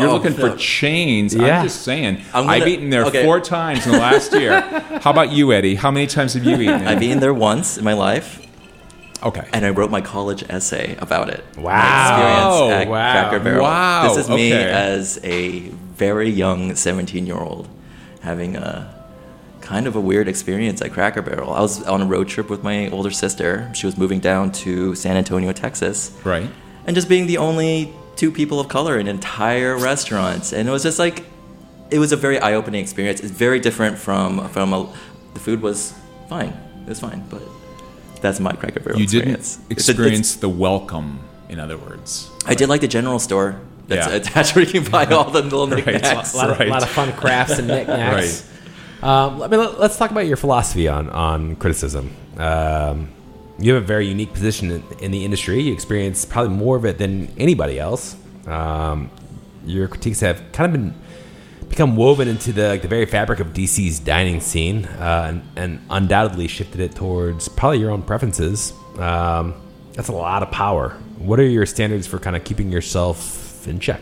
you're Oh, looking for chains, Yeah. I'm just saying. I'm I've eaten there okay. four times in the last year. <laughs> How about you, Eddie? How many times have you eaten? there? I've been there once in my life, Okay. and I wrote my college essay about it. Wow. My experience at Wow. Cracker Barrel. Wow, This is me as a very young 17 year old having a kind of a weird experience at Cracker Barrel. I was on a road trip with my older sister. She was moving down to San Antonio, Texas. Right. and just being the only two people of color in entire restaurants. and it was just like it was a very eye-opening experience it's very different from from a, the food was fine it was fine but that's my Cracker Barrel You didn't experience. It's a- it's- experience the welcome, in other words. I did like the general store that's Yeah. <laughs> attached where you can buy all the little <laughs> Right. knickknacks. a lot, of, Right. lot of fun crafts and <laughs> knickknacks. Um, I mean, let, us talk about your philosophy on on criticism. Um, you have a very unique position in, in the industry. You experience probably more of it than anybody else. Um, your critiques have kind of been become woven into the like, the very fabric of DC's dining scene, uh, and, and undoubtedly shifted it towards probably your own preferences. Um, that's a lot of power. What are your standards for kind of keeping yourself in check?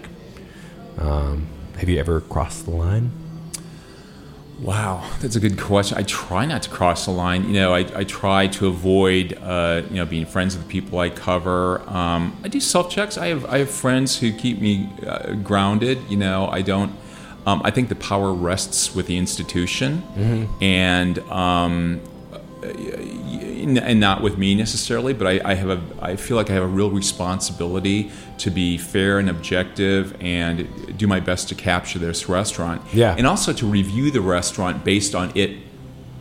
Um, have you ever crossed the line? Wow, that's a good question. I try not to cross the line. You know, I, I try to avoid, uh, you know, being friends with the people I cover. Um, I do self checks. I have I have friends who keep me uh, grounded. You know, I don't. Um, I think the power rests with the institution, and um, and not with me necessarily, but I, I have a I feel like I have a real responsibility to be fair and objective and do my best to capture this restaurant. Yeah. And also to review the restaurant based on it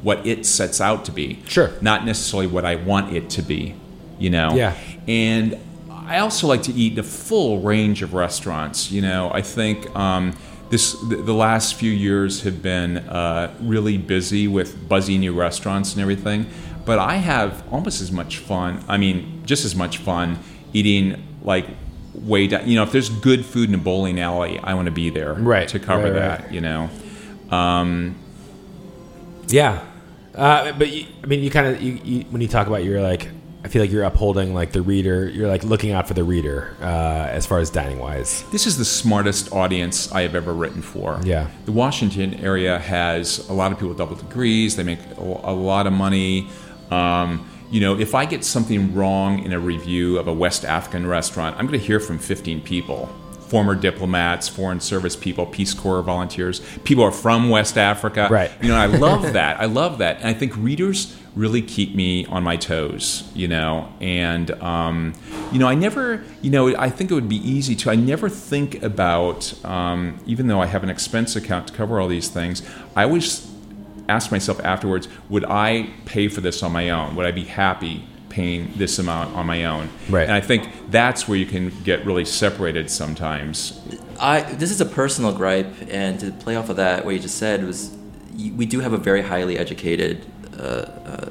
what it sets out to be. Sure. Not necessarily what I want it to be, you know. Yeah. And I also like to eat a full range of restaurants, you know. I think um, this the, last few years have been uh, really busy with buzzy new restaurants and everything, but I have almost as much fun. I mean, just as much fun eating like way down. You know, if there's good food in a bowling alley, I want to be there Right, to cover right, that. right. You know, um, Yeah, uh, but you, I mean, you kind of when you talk about you're like, I feel like you're upholding like the reader. You're like looking out for the reader uh, as far as dining wise. This is the smartest audience I have ever written for. Yeah. The Washington area has a lot of people with double degrees. They make a, lot of money. Um, you know, if I get something wrong in a review of a West African restaurant, I'm going to hear from 15 people former diplomats, foreign service people, Peace Corps volunteers, people are from West Africa. Right. You know, I love <laughs> that. I love that. And I think readers really keep me on my toes, you know. And, um, you know, I never, you know, I think it would be easy to, I never think about, um, even though I have an expense account to cover all these things, I always ask myself afterwards, would I pay for this on my own? Would I be happy paying this amount on my own? Right. And I think that's where you can get really separated sometimes. I this is a personal gripe, and to play off of that, what you just said was, we do have a very highly educated uh, uh,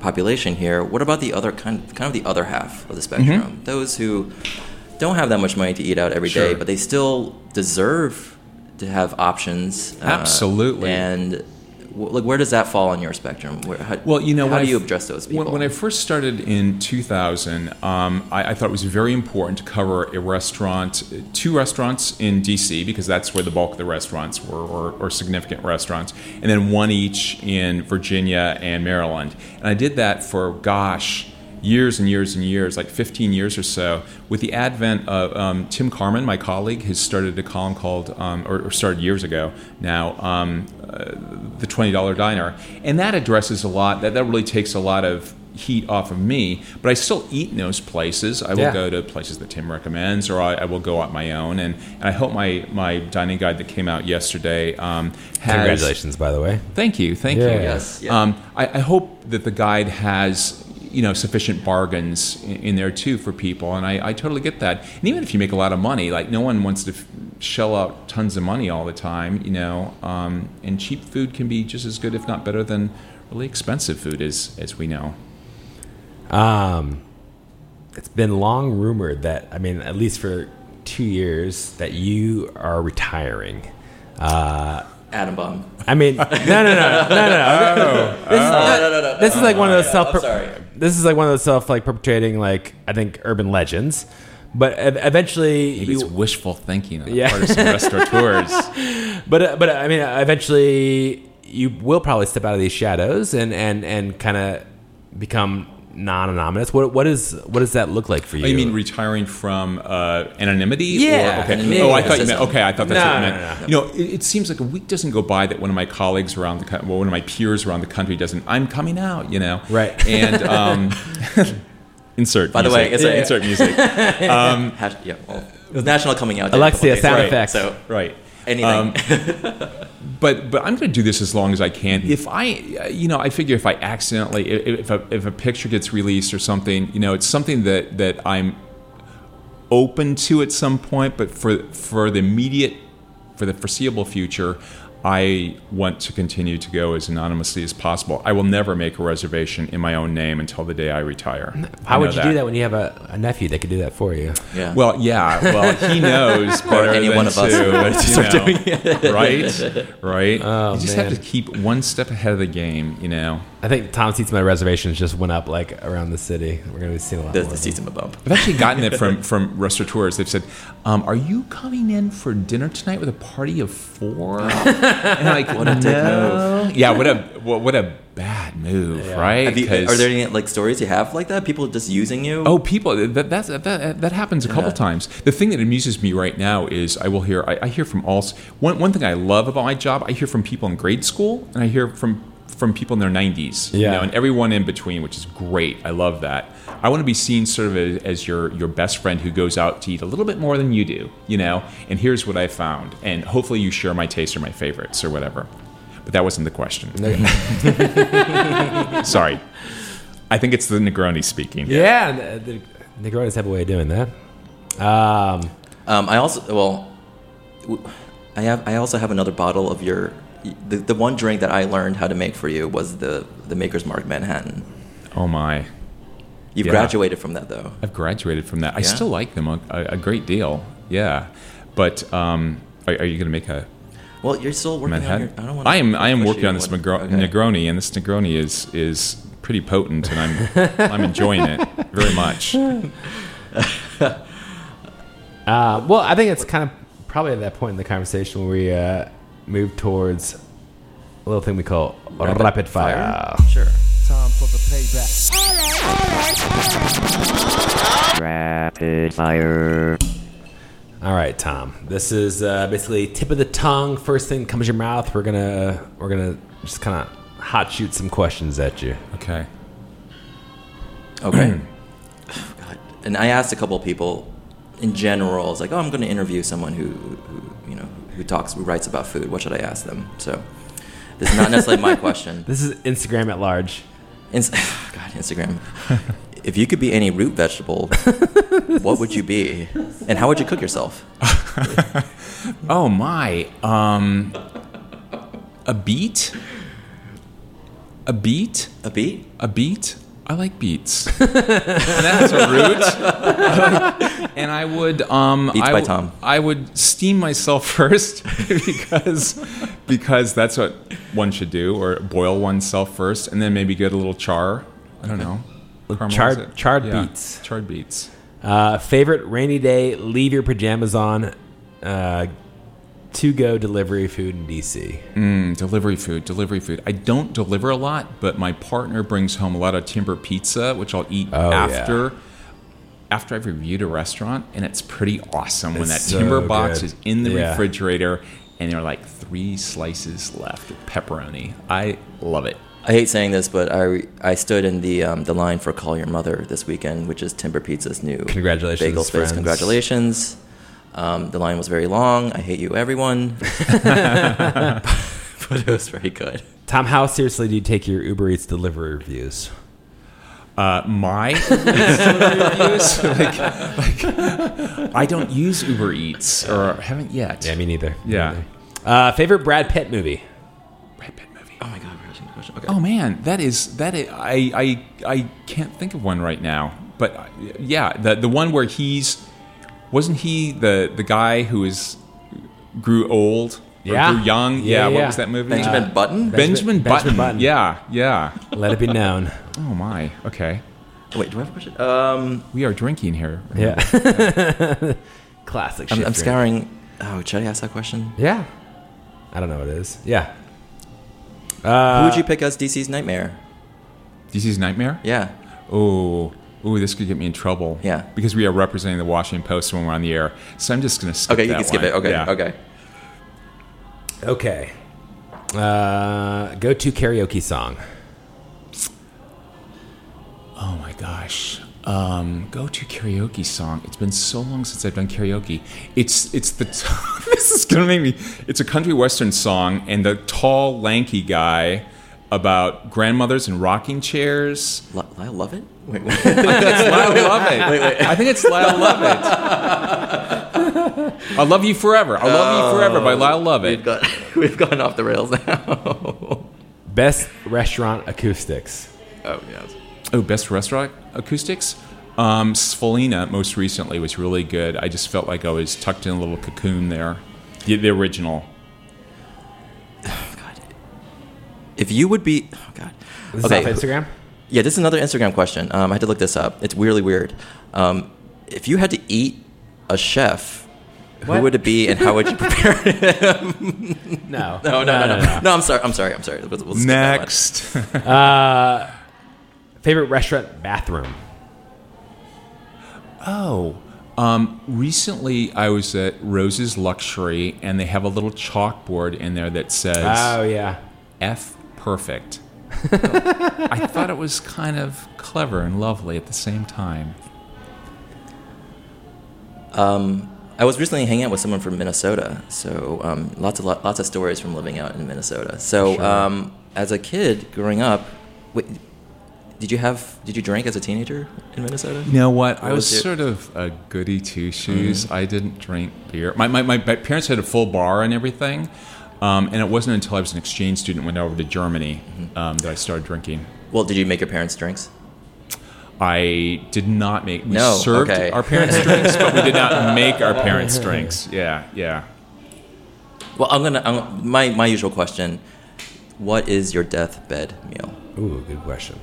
population here. What about the other kind, kind of the other half of the spectrum? Those who don't have that much money to eat out every day, Sure. but they still deserve to have options. uh, Absolutely. and w- like, where does that fall on your spectrum? Where, how, Well, you know, how do you address those people? When, I first started in 2000, um, I, I thought it was very important to cover a restaurant, two restaurants in DC, because that's where the bulk of the restaurants were, or, or significant restaurants, and then one each in Virginia and Maryland. And I did that for, gosh, years and years and years, like 15 years or so, with the advent of um, Tim Carman, my colleague, has started a column called, um, or, or started years ago now, um, uh, the $20 Diner. And that addresses a lot, that, that really takes a lot of heat off of me, but I still eat in those places. I will Yeah. go to places that Tim recommends, or I, I will go out my own. And, and I hope my, my dining guide that came out yesterday um, has. Congratulations, by the way. Thank you, thank Yeah. you. Yes. Um, I, I hope that the guide has you know sufficient bargains in, there too for people, and I, I totally get that. And even if you make a lot of money, like no one wants to f- shell out tons of money all the time, you know. Um, and cheap food can be just as good, if not better, than really expensive food is, as we know. Um, it's been long rumored that I mean, at least for two years, that you are retiring. Uh, Adam Bomb. I mean, no, no, no, no, no, no. This, is, no, no, no, this is like one of those self. I'm sorry. This is like one of those self like perpetuating like I think urban legends, but eventually Maybe it's wishful thinking on the Yeah. part of some restaurateurs. <laughs> But uh, but I mean, eventually you will probably step out of these shadows and and and kind of become non-anonymous. What what is what does that look like for you? Oh, you mean retiring from uh, anonymity? Yeah, Or, okay. anonymity. Oh, I thought you meant. Okay, I thought that's No, what you no, meant. no, You know, it, it seems like a week doesn't go by that one of my colleagues around the country, well, one of my peers around the country doesn't. I'm coming out. You know. Right. And um, <laughs> insert. By the way, it's a- insert music. <laughs> Hash, yeah, well, it was National Coming Out Day. a Alexia, sound ago, effects. So Right. Anything. Um, but but I'm going to do this as long as I can. Hmm. If I, you know, I figure if I accidentally, if if a, if a picture gets released or something, you know, it's something that that I'm open to at some point. But for for the immediate, for the foreseeable future. I want to continue to go as anonymously as possible. I will never make a reservation in my own name until the day I retire. How I would know you do that when you have a, a nephew that could do that for you? yeah. Well, yeah. Well, he <laughs> knows better any than one of us to, <laughs> who you start know, doing it. <laughs> right? Right. Oh, you just man. have to keep one step ahead of the game. You know. I think Tom Seats My reservations just went up like around the city. We're going to be seeing a lot the, more. the of them. season bump. I've actually gotten it from <laughs> from restaurateurs. They've said, um, "Are you coming in for dinner tonight with a party of four? <laughs> and I'm like, what a dick Yeah, what a what, what a bad move, right? Have you, 'Cause- are there any like stories you have like that? People just using you? Oh, people that that's, that that happens a couple Yeah. times. The thing that amuses me right now is I will hear I, I hear from all one one thing I love about my job. I hear from people in grade school, and I hear from from people in their 90s. You Yeah. know, and everyone in between, which is great. I love that. I want to be seen sort of as, as your your best friend who goes out to eat a little bit more than you do. You know, and here's what I found, and hopefully you share my taste or my favorites or whatever. But that wasn't the question. <laughs> Sorry. I think it's the Negroni speaking. Yeah, the, the Negronis have a way of doing that. Um, Um, I also well, w- I have I also have another bottle of your the, the one drink that I learned how to make for you was the the Maker's Mark Manhattan. Oh my. You've Yeah. graduated from that though. I've graduated from that. I still like them a, a, a great deal. Yeah, but um, are, are you going to make a Well, you're still working Manhattan? on your. I don't want. I am. I am working on this Negro- Okay. Negroni, and this Negroni is is pretty potent, and I'm <laughs> I'm enjoying it very much. <laughs> uh, well, I think it's kind of probably at that point in the conversation where we uh, move towards a little thing we call rapid, fire. Sure. Time for the payback. Rapid fire. All right, Tom. This is uh, basically tip of the tongue. First thing comes to your mouth. We're gonna we're gonna just kind of hot shoot some questions at you. Okay. <clears throat> Okay. God. And I asked a couple of people in general. It's like, oh, I'm going to interview someone who, who, you know, who talks, who writes about food. What should I ask them? So this is not necessarily my <laughs> question. This is Instagram at large. <sighs> God, Instagram. <laughs> If you could be any root vegetable, what would you be? And how would you cook yourself? <laughs> Oh my. Um, a beet. A beet. A beet? A beet. I like beets. <laughs> that's a root. <laughs> and I would um I by Tom. I would steam myself <laughs> first because because that's what one should do or boil oneself first and then maybe get a little char. I don't know. Charred- it. charred Yeah, beets. Charred beets. Uh, favorite rainy day. Leave your pajamas on. Uh, to go delivery food in DC. Mm, delivery food, delivery food. I don't deliver a lot, but my partner brings home a lot of timber pizza, which I'll eat Oh, yeah. after after I've reviewed a restaurant, and it's pretty awesome when that so timber box good. is in the Yeah. refrigerator and there are like three slices left of pepperoni. I love it. I hate saying this, but I, I stood in the um, the line for Call Your Mother this weekend, which is Timber Pizza's new Congratulations, bagel space. friends. Congratulations. Um, the line was very long. I hate you, everyone. <laughs> <laughs> but it was very good. Tom, how seriously do you take your Uber Eats delivery reviews? Uh, my <laughs> reviews, like, like, I don't use Uber Eats or haven't yet. Yeah, me neither. Me Yeah. neither. Uh, favorite Brad Pitt movie? Brad Pitt movie. Oh my god, we're asking a question. Okay. Oh man, that is that is, I I I can't think of one right now. But yeah, the the one where he's wasn't he the the guy who was grew old or Yeah. grew young? Yeah, Yeah, what yeah. was that movie? Benjamin Button? Benjamin, Benjamin Button. Button. Yeah, yeah. Let it be known. <laughs> Oh my. Okay, Wait, do I have a question? Um, we are drinking here. Yeah. <laughs> <laughs> Classic. I'm, shit I'm scouring. Oh, should I ask that question? Yeah. I don't know what it is. Yeah. Who Uh, would you pick as DC's Nightmare? DC's Nightmare. Yeah. Oh. Ooh, this could get me in trouble. Yeah. Because we are representing the Washington Post when we're on the air. So I'm just going to skip Okay, you that can skip one. it. Okay, Yeah. okay. Okay. Uh, go to karaoke song. Oh my gosh. Um, go to karaoke song. It's been so long since I've done karaoke. It's it's the <laughs> this is gonna make me. It's a country western song, and the tall, lanky guy about grandmothers and rocking chairs. L- love Lovett? Wait, wait. <laughs> It's Lyle Lovett. I think it's Lyle <laughs> Lovett. I love you forever. I love you forever by Lyle Lovett. <laughs> We've, got, we've gone off the rails now. Best restaurant acoustics. oh, yes. Oh, best restaurant acoustics. Um, Sfoglina most recently was really good. I just felt like I was tucked in a little cocoon there. The, the original. <sighs> If you would be. Oh, God. This is off Instagram. Yeah, this is another Instagram question. Um, I had to look this up. It's weirdly weird. Um, if you had to eat a chef, What? who would it be and how would you prepare <laughs> him? No. no, no, no, no, no, I'm sorry. I'm sorry. I'm sorry. We'll, we'll skip that one. Next. <laughs> Uh, favorite restaurant bathroom. oh. Um, recently, I was at Rose's Luxury, and they have a little chalkboard in there that says Oh yeah. F perfect. I thought it was kind of clever and lovely at the same time. Um, I was recently hanging out with someone from Minnesota, so um, lots of lots of stories from living out in Minnesota. So, um, as a kid growing up, wait, did you have did you drink as a teenager in Minnesota? You know what? I was was sort of a goody two shoes. I didn't drink beer. My, my, my parents had a full bar and everything. Um, and it wasn't until I was an exchange student went over to Germany um, that I started drinking. Well, did you make your parents drinks? I did not make. We No, served okay. our parents <laughs> drinks, but we did not make our parents drinks. Yeah, yeah. Well, I'm gonna I'm, my my usual question: What is your deathbed meal? Ooh, good question.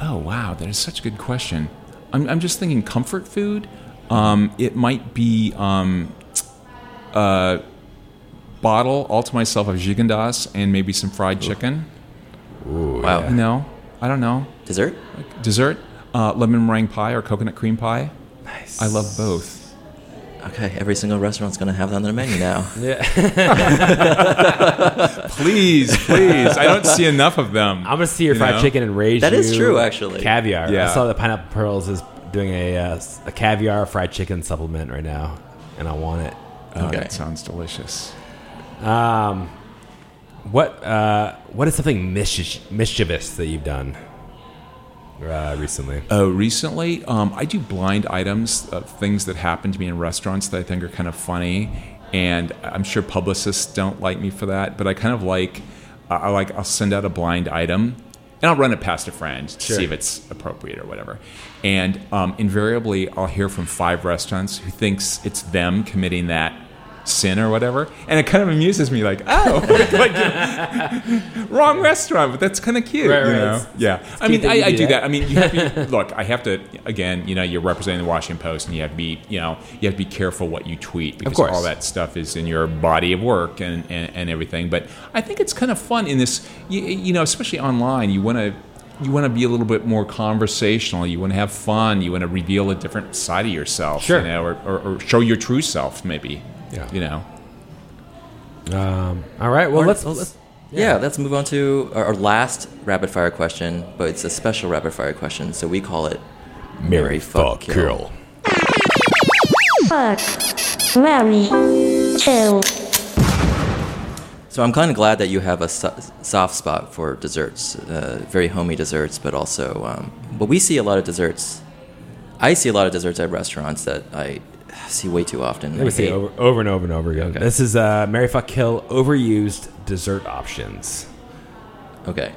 Oh wow, that is such a good question. I'm, I'm just thinking comfort food. Um, it might be um, uh, bottle all to myself of Gigondas and maybe some fried chicken. Wow, You know, I don't know. dessert? Dessert, uh, lemon meringue pie or coconut cream pie. Nice. I love both. Okay, every single restaurant's gonna have that on their menu now. <laughs> Yeah. <laughs> Please, please. I don't see enough of them. I'm gonna see your You fried know? chicken and raise That is you true, actually. Caviar. Yeah. I saw that Pineapple Pearls is doing a uh, a caviar fried chicken supplement right now, and I want it. Oh, Okay. that sounds delicious. Um, what uh, what is something mischievous that you've done uh, recently? Oh, recently, um, I do blind items of things that happen to me in restaurants that I think are kind of funny, and I'm sure publicists don't like me for that. But I kind of like, I like, I'll send out a blind item, and I'll run it past a friend to Sure. see if it's appropriate or whatever. And um, invariably, I'll hear from five restaurants who thinks it's them committing that sin or whatever, and it kind of amuses me. Like, oh, <laughs> like, wrong restaurant, but that's kind of cute, Right, you right. know? It's- Yeah, I mean, I, I do that. that. I mean, you have to <laughs> look. I have to again. You know, you're representing the Washington Post, and you have to be, you know, you have to be careful what you tweet because all that stuff is in your body of work and, and, and everything. But I think it's kind of fun in this. You, you know, especially online, you want to. You want to be a little bit more conversational. You want to have fun. You want to reveal a different side of yourself, Sure. you know, or, or, or show your true self, maybe. Yeah. You know. Um, all right. Well, Or- let's, well, let's Yeah. let's move on to our, our last rapid fire question, but it's a special rapid fire question, so we call it Mary Fuck Kill. Fuck. Mary. Kill. So I'm kind of glad that you have a so- soft spot for desserts, uh, very homey desserts, but also, um, but we see a lot of desserts. I see a lot of desserts at restaurants that I see way too often. I see hate. over, over and over and over again. This is uh, Mary Fuck Kill overused dessert options. Okay,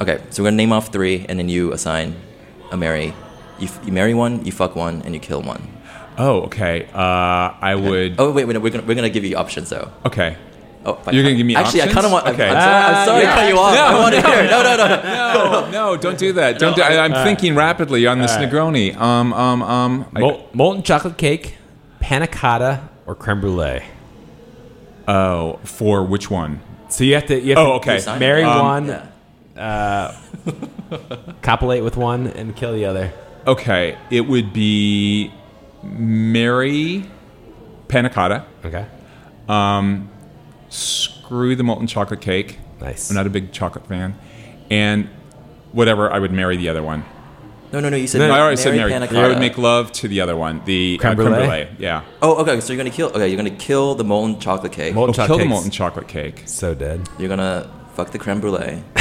okay. So we're gonna name off three, and then you assign a Mary. You, f- you marry one, you fuck one, and you kill one. Oh, okay. Uh, I would. Oh wait, wait, we're gonna we're gonna give you options though. Okay. Oh, fine. You're gonna give me Actually, I options? kind of want. I'm- Okay. I'm, sorry, I'm sorry to cut you off. I want to hear. No, no, no, no. No, no, don't do that. Don't. do, I, I'm thinking rapidly on this Negroni. Um, um, um. I- Mol- molten chocolate cake, panna cotta, or creme brulee. oh, for which one? So you have to. You have Oh, to okay. Marry. Um, one, Yeah. copulate with one, and kill the other. Okay, it would be marry panna cotta. Okay. Screw the molten chocolate cake. Nice. I'm not a big chocolate fan, and whatever. I would marry the other one. No, no, no. You said No, I already said Mary Mary. I would make love to the other one, the uh, Creme creme brulee? brulee. Yeah. Oh, okay. So you're gonna kill. Okay, you're gonna kill the molten chocolate cake. Molten Oh, chocolate kill the molten chocolate cake. So dead. You're gonna fuck the creme brulee. <laughs>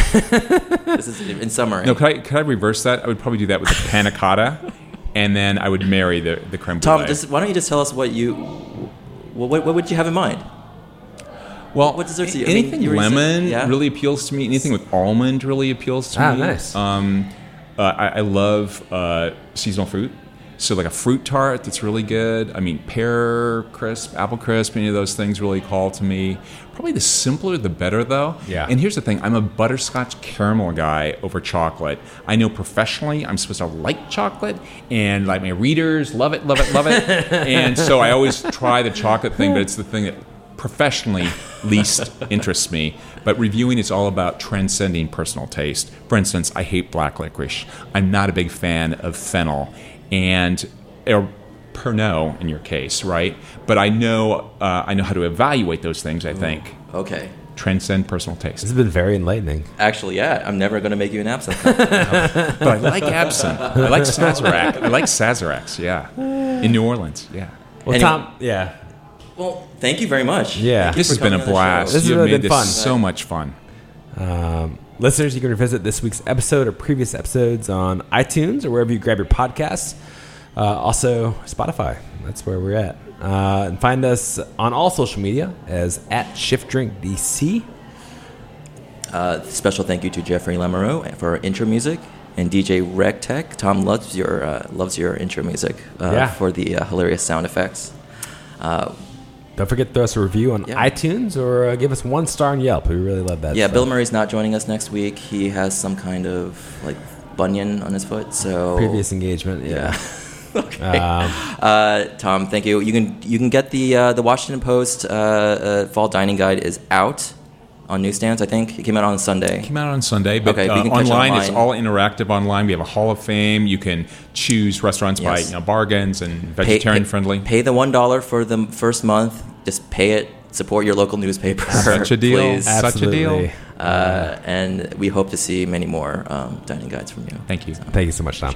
this is in summary. No, could I, could I reverse that? I would probably do that with the panna cotta, and then I would marry the, the creme brulee. Tom, why don't you just tell us what you, what, what, what would you have in mind? well, what desserts do you- I mean, anything you were saying- lemon yeah? really appeals to me. Anything with almond really appeals to Ah, me. nice. Um, uh, I, I love uh, seasonal fruit. So like a fruit tart that's really good. I mean, pear crisp, apple crisp, any of those things really call to me. Probably the simpler the better, though. Yeah. And here's the thing: I'm a butterscotch caramel guy over chocolate. I know professionally I'm supposed to like chocolate, and like my readers love it, love it, love it. <laughs> and so I always try the chocolate thing, but it's the thing that professionally <laughs> least interests me. But reviewing is all about transcending personal taste. For instance, I hate black licorice. I'm not a big fan of fennel, and or Pernod in your case, right? But I know uh, I know how to evaluate those things. I think Okay. transcend personal taste. This has been very enlightening. Actually, yeah, I'm never gonna make you an absinthe. <laughs> But I like absinthe. I like Sazerac. I like Sazeracs. Yeah, in New Orleans. Yeah. Well, Anyway. Tom, yeah. Well, thank you very much. Yeah. Thank This has been a coming on the show. blast. This has you have really made been this fun. so much fun. Um, listeners, you can revisit this week's episode or previous episodes on iTunes or wherever you grab your podcasts. Uh, also, Spotify. That's where we're at. Uh, and find us on all social media as at ShiftDrinkDC. Uh, special thank you to Jeffrey Lamoureux for our intro music and DJ Rectech. Tom loves your uh, loves your intro music uh, Yeah. for the uh, hilarious sound effects. Don't forget to throw us a review on Yeah. iTunes or uh, give us one star on Yelp. We really love that. yeah, stuff. Bill Murray's not joining us next week. He has some kind of like bunion on his foot. So Previous engagement. Yeah. Yeah. <laughs> <laughs> okay. Um, uh, Tom, thank you. You can you can get the uh, the Washington Post uh, uh, Fall Dining Guide is out on newsstands. I think it came out on Sunday. It came out on Sunday, but Okay, but uh, you can catch online, it's all interactive online. We have a Hall of Fame. You can choose restaurants by you know, bargains and Pay- vegetarian pay- friendly. Pay the one dollar for the first month. Just pay it. Support your local newspaper. Such a deal. please. Such a deal. absolutely. Uh, and we hope to see many more um, dining guides from you. Thank you. Thank you so much, Tom.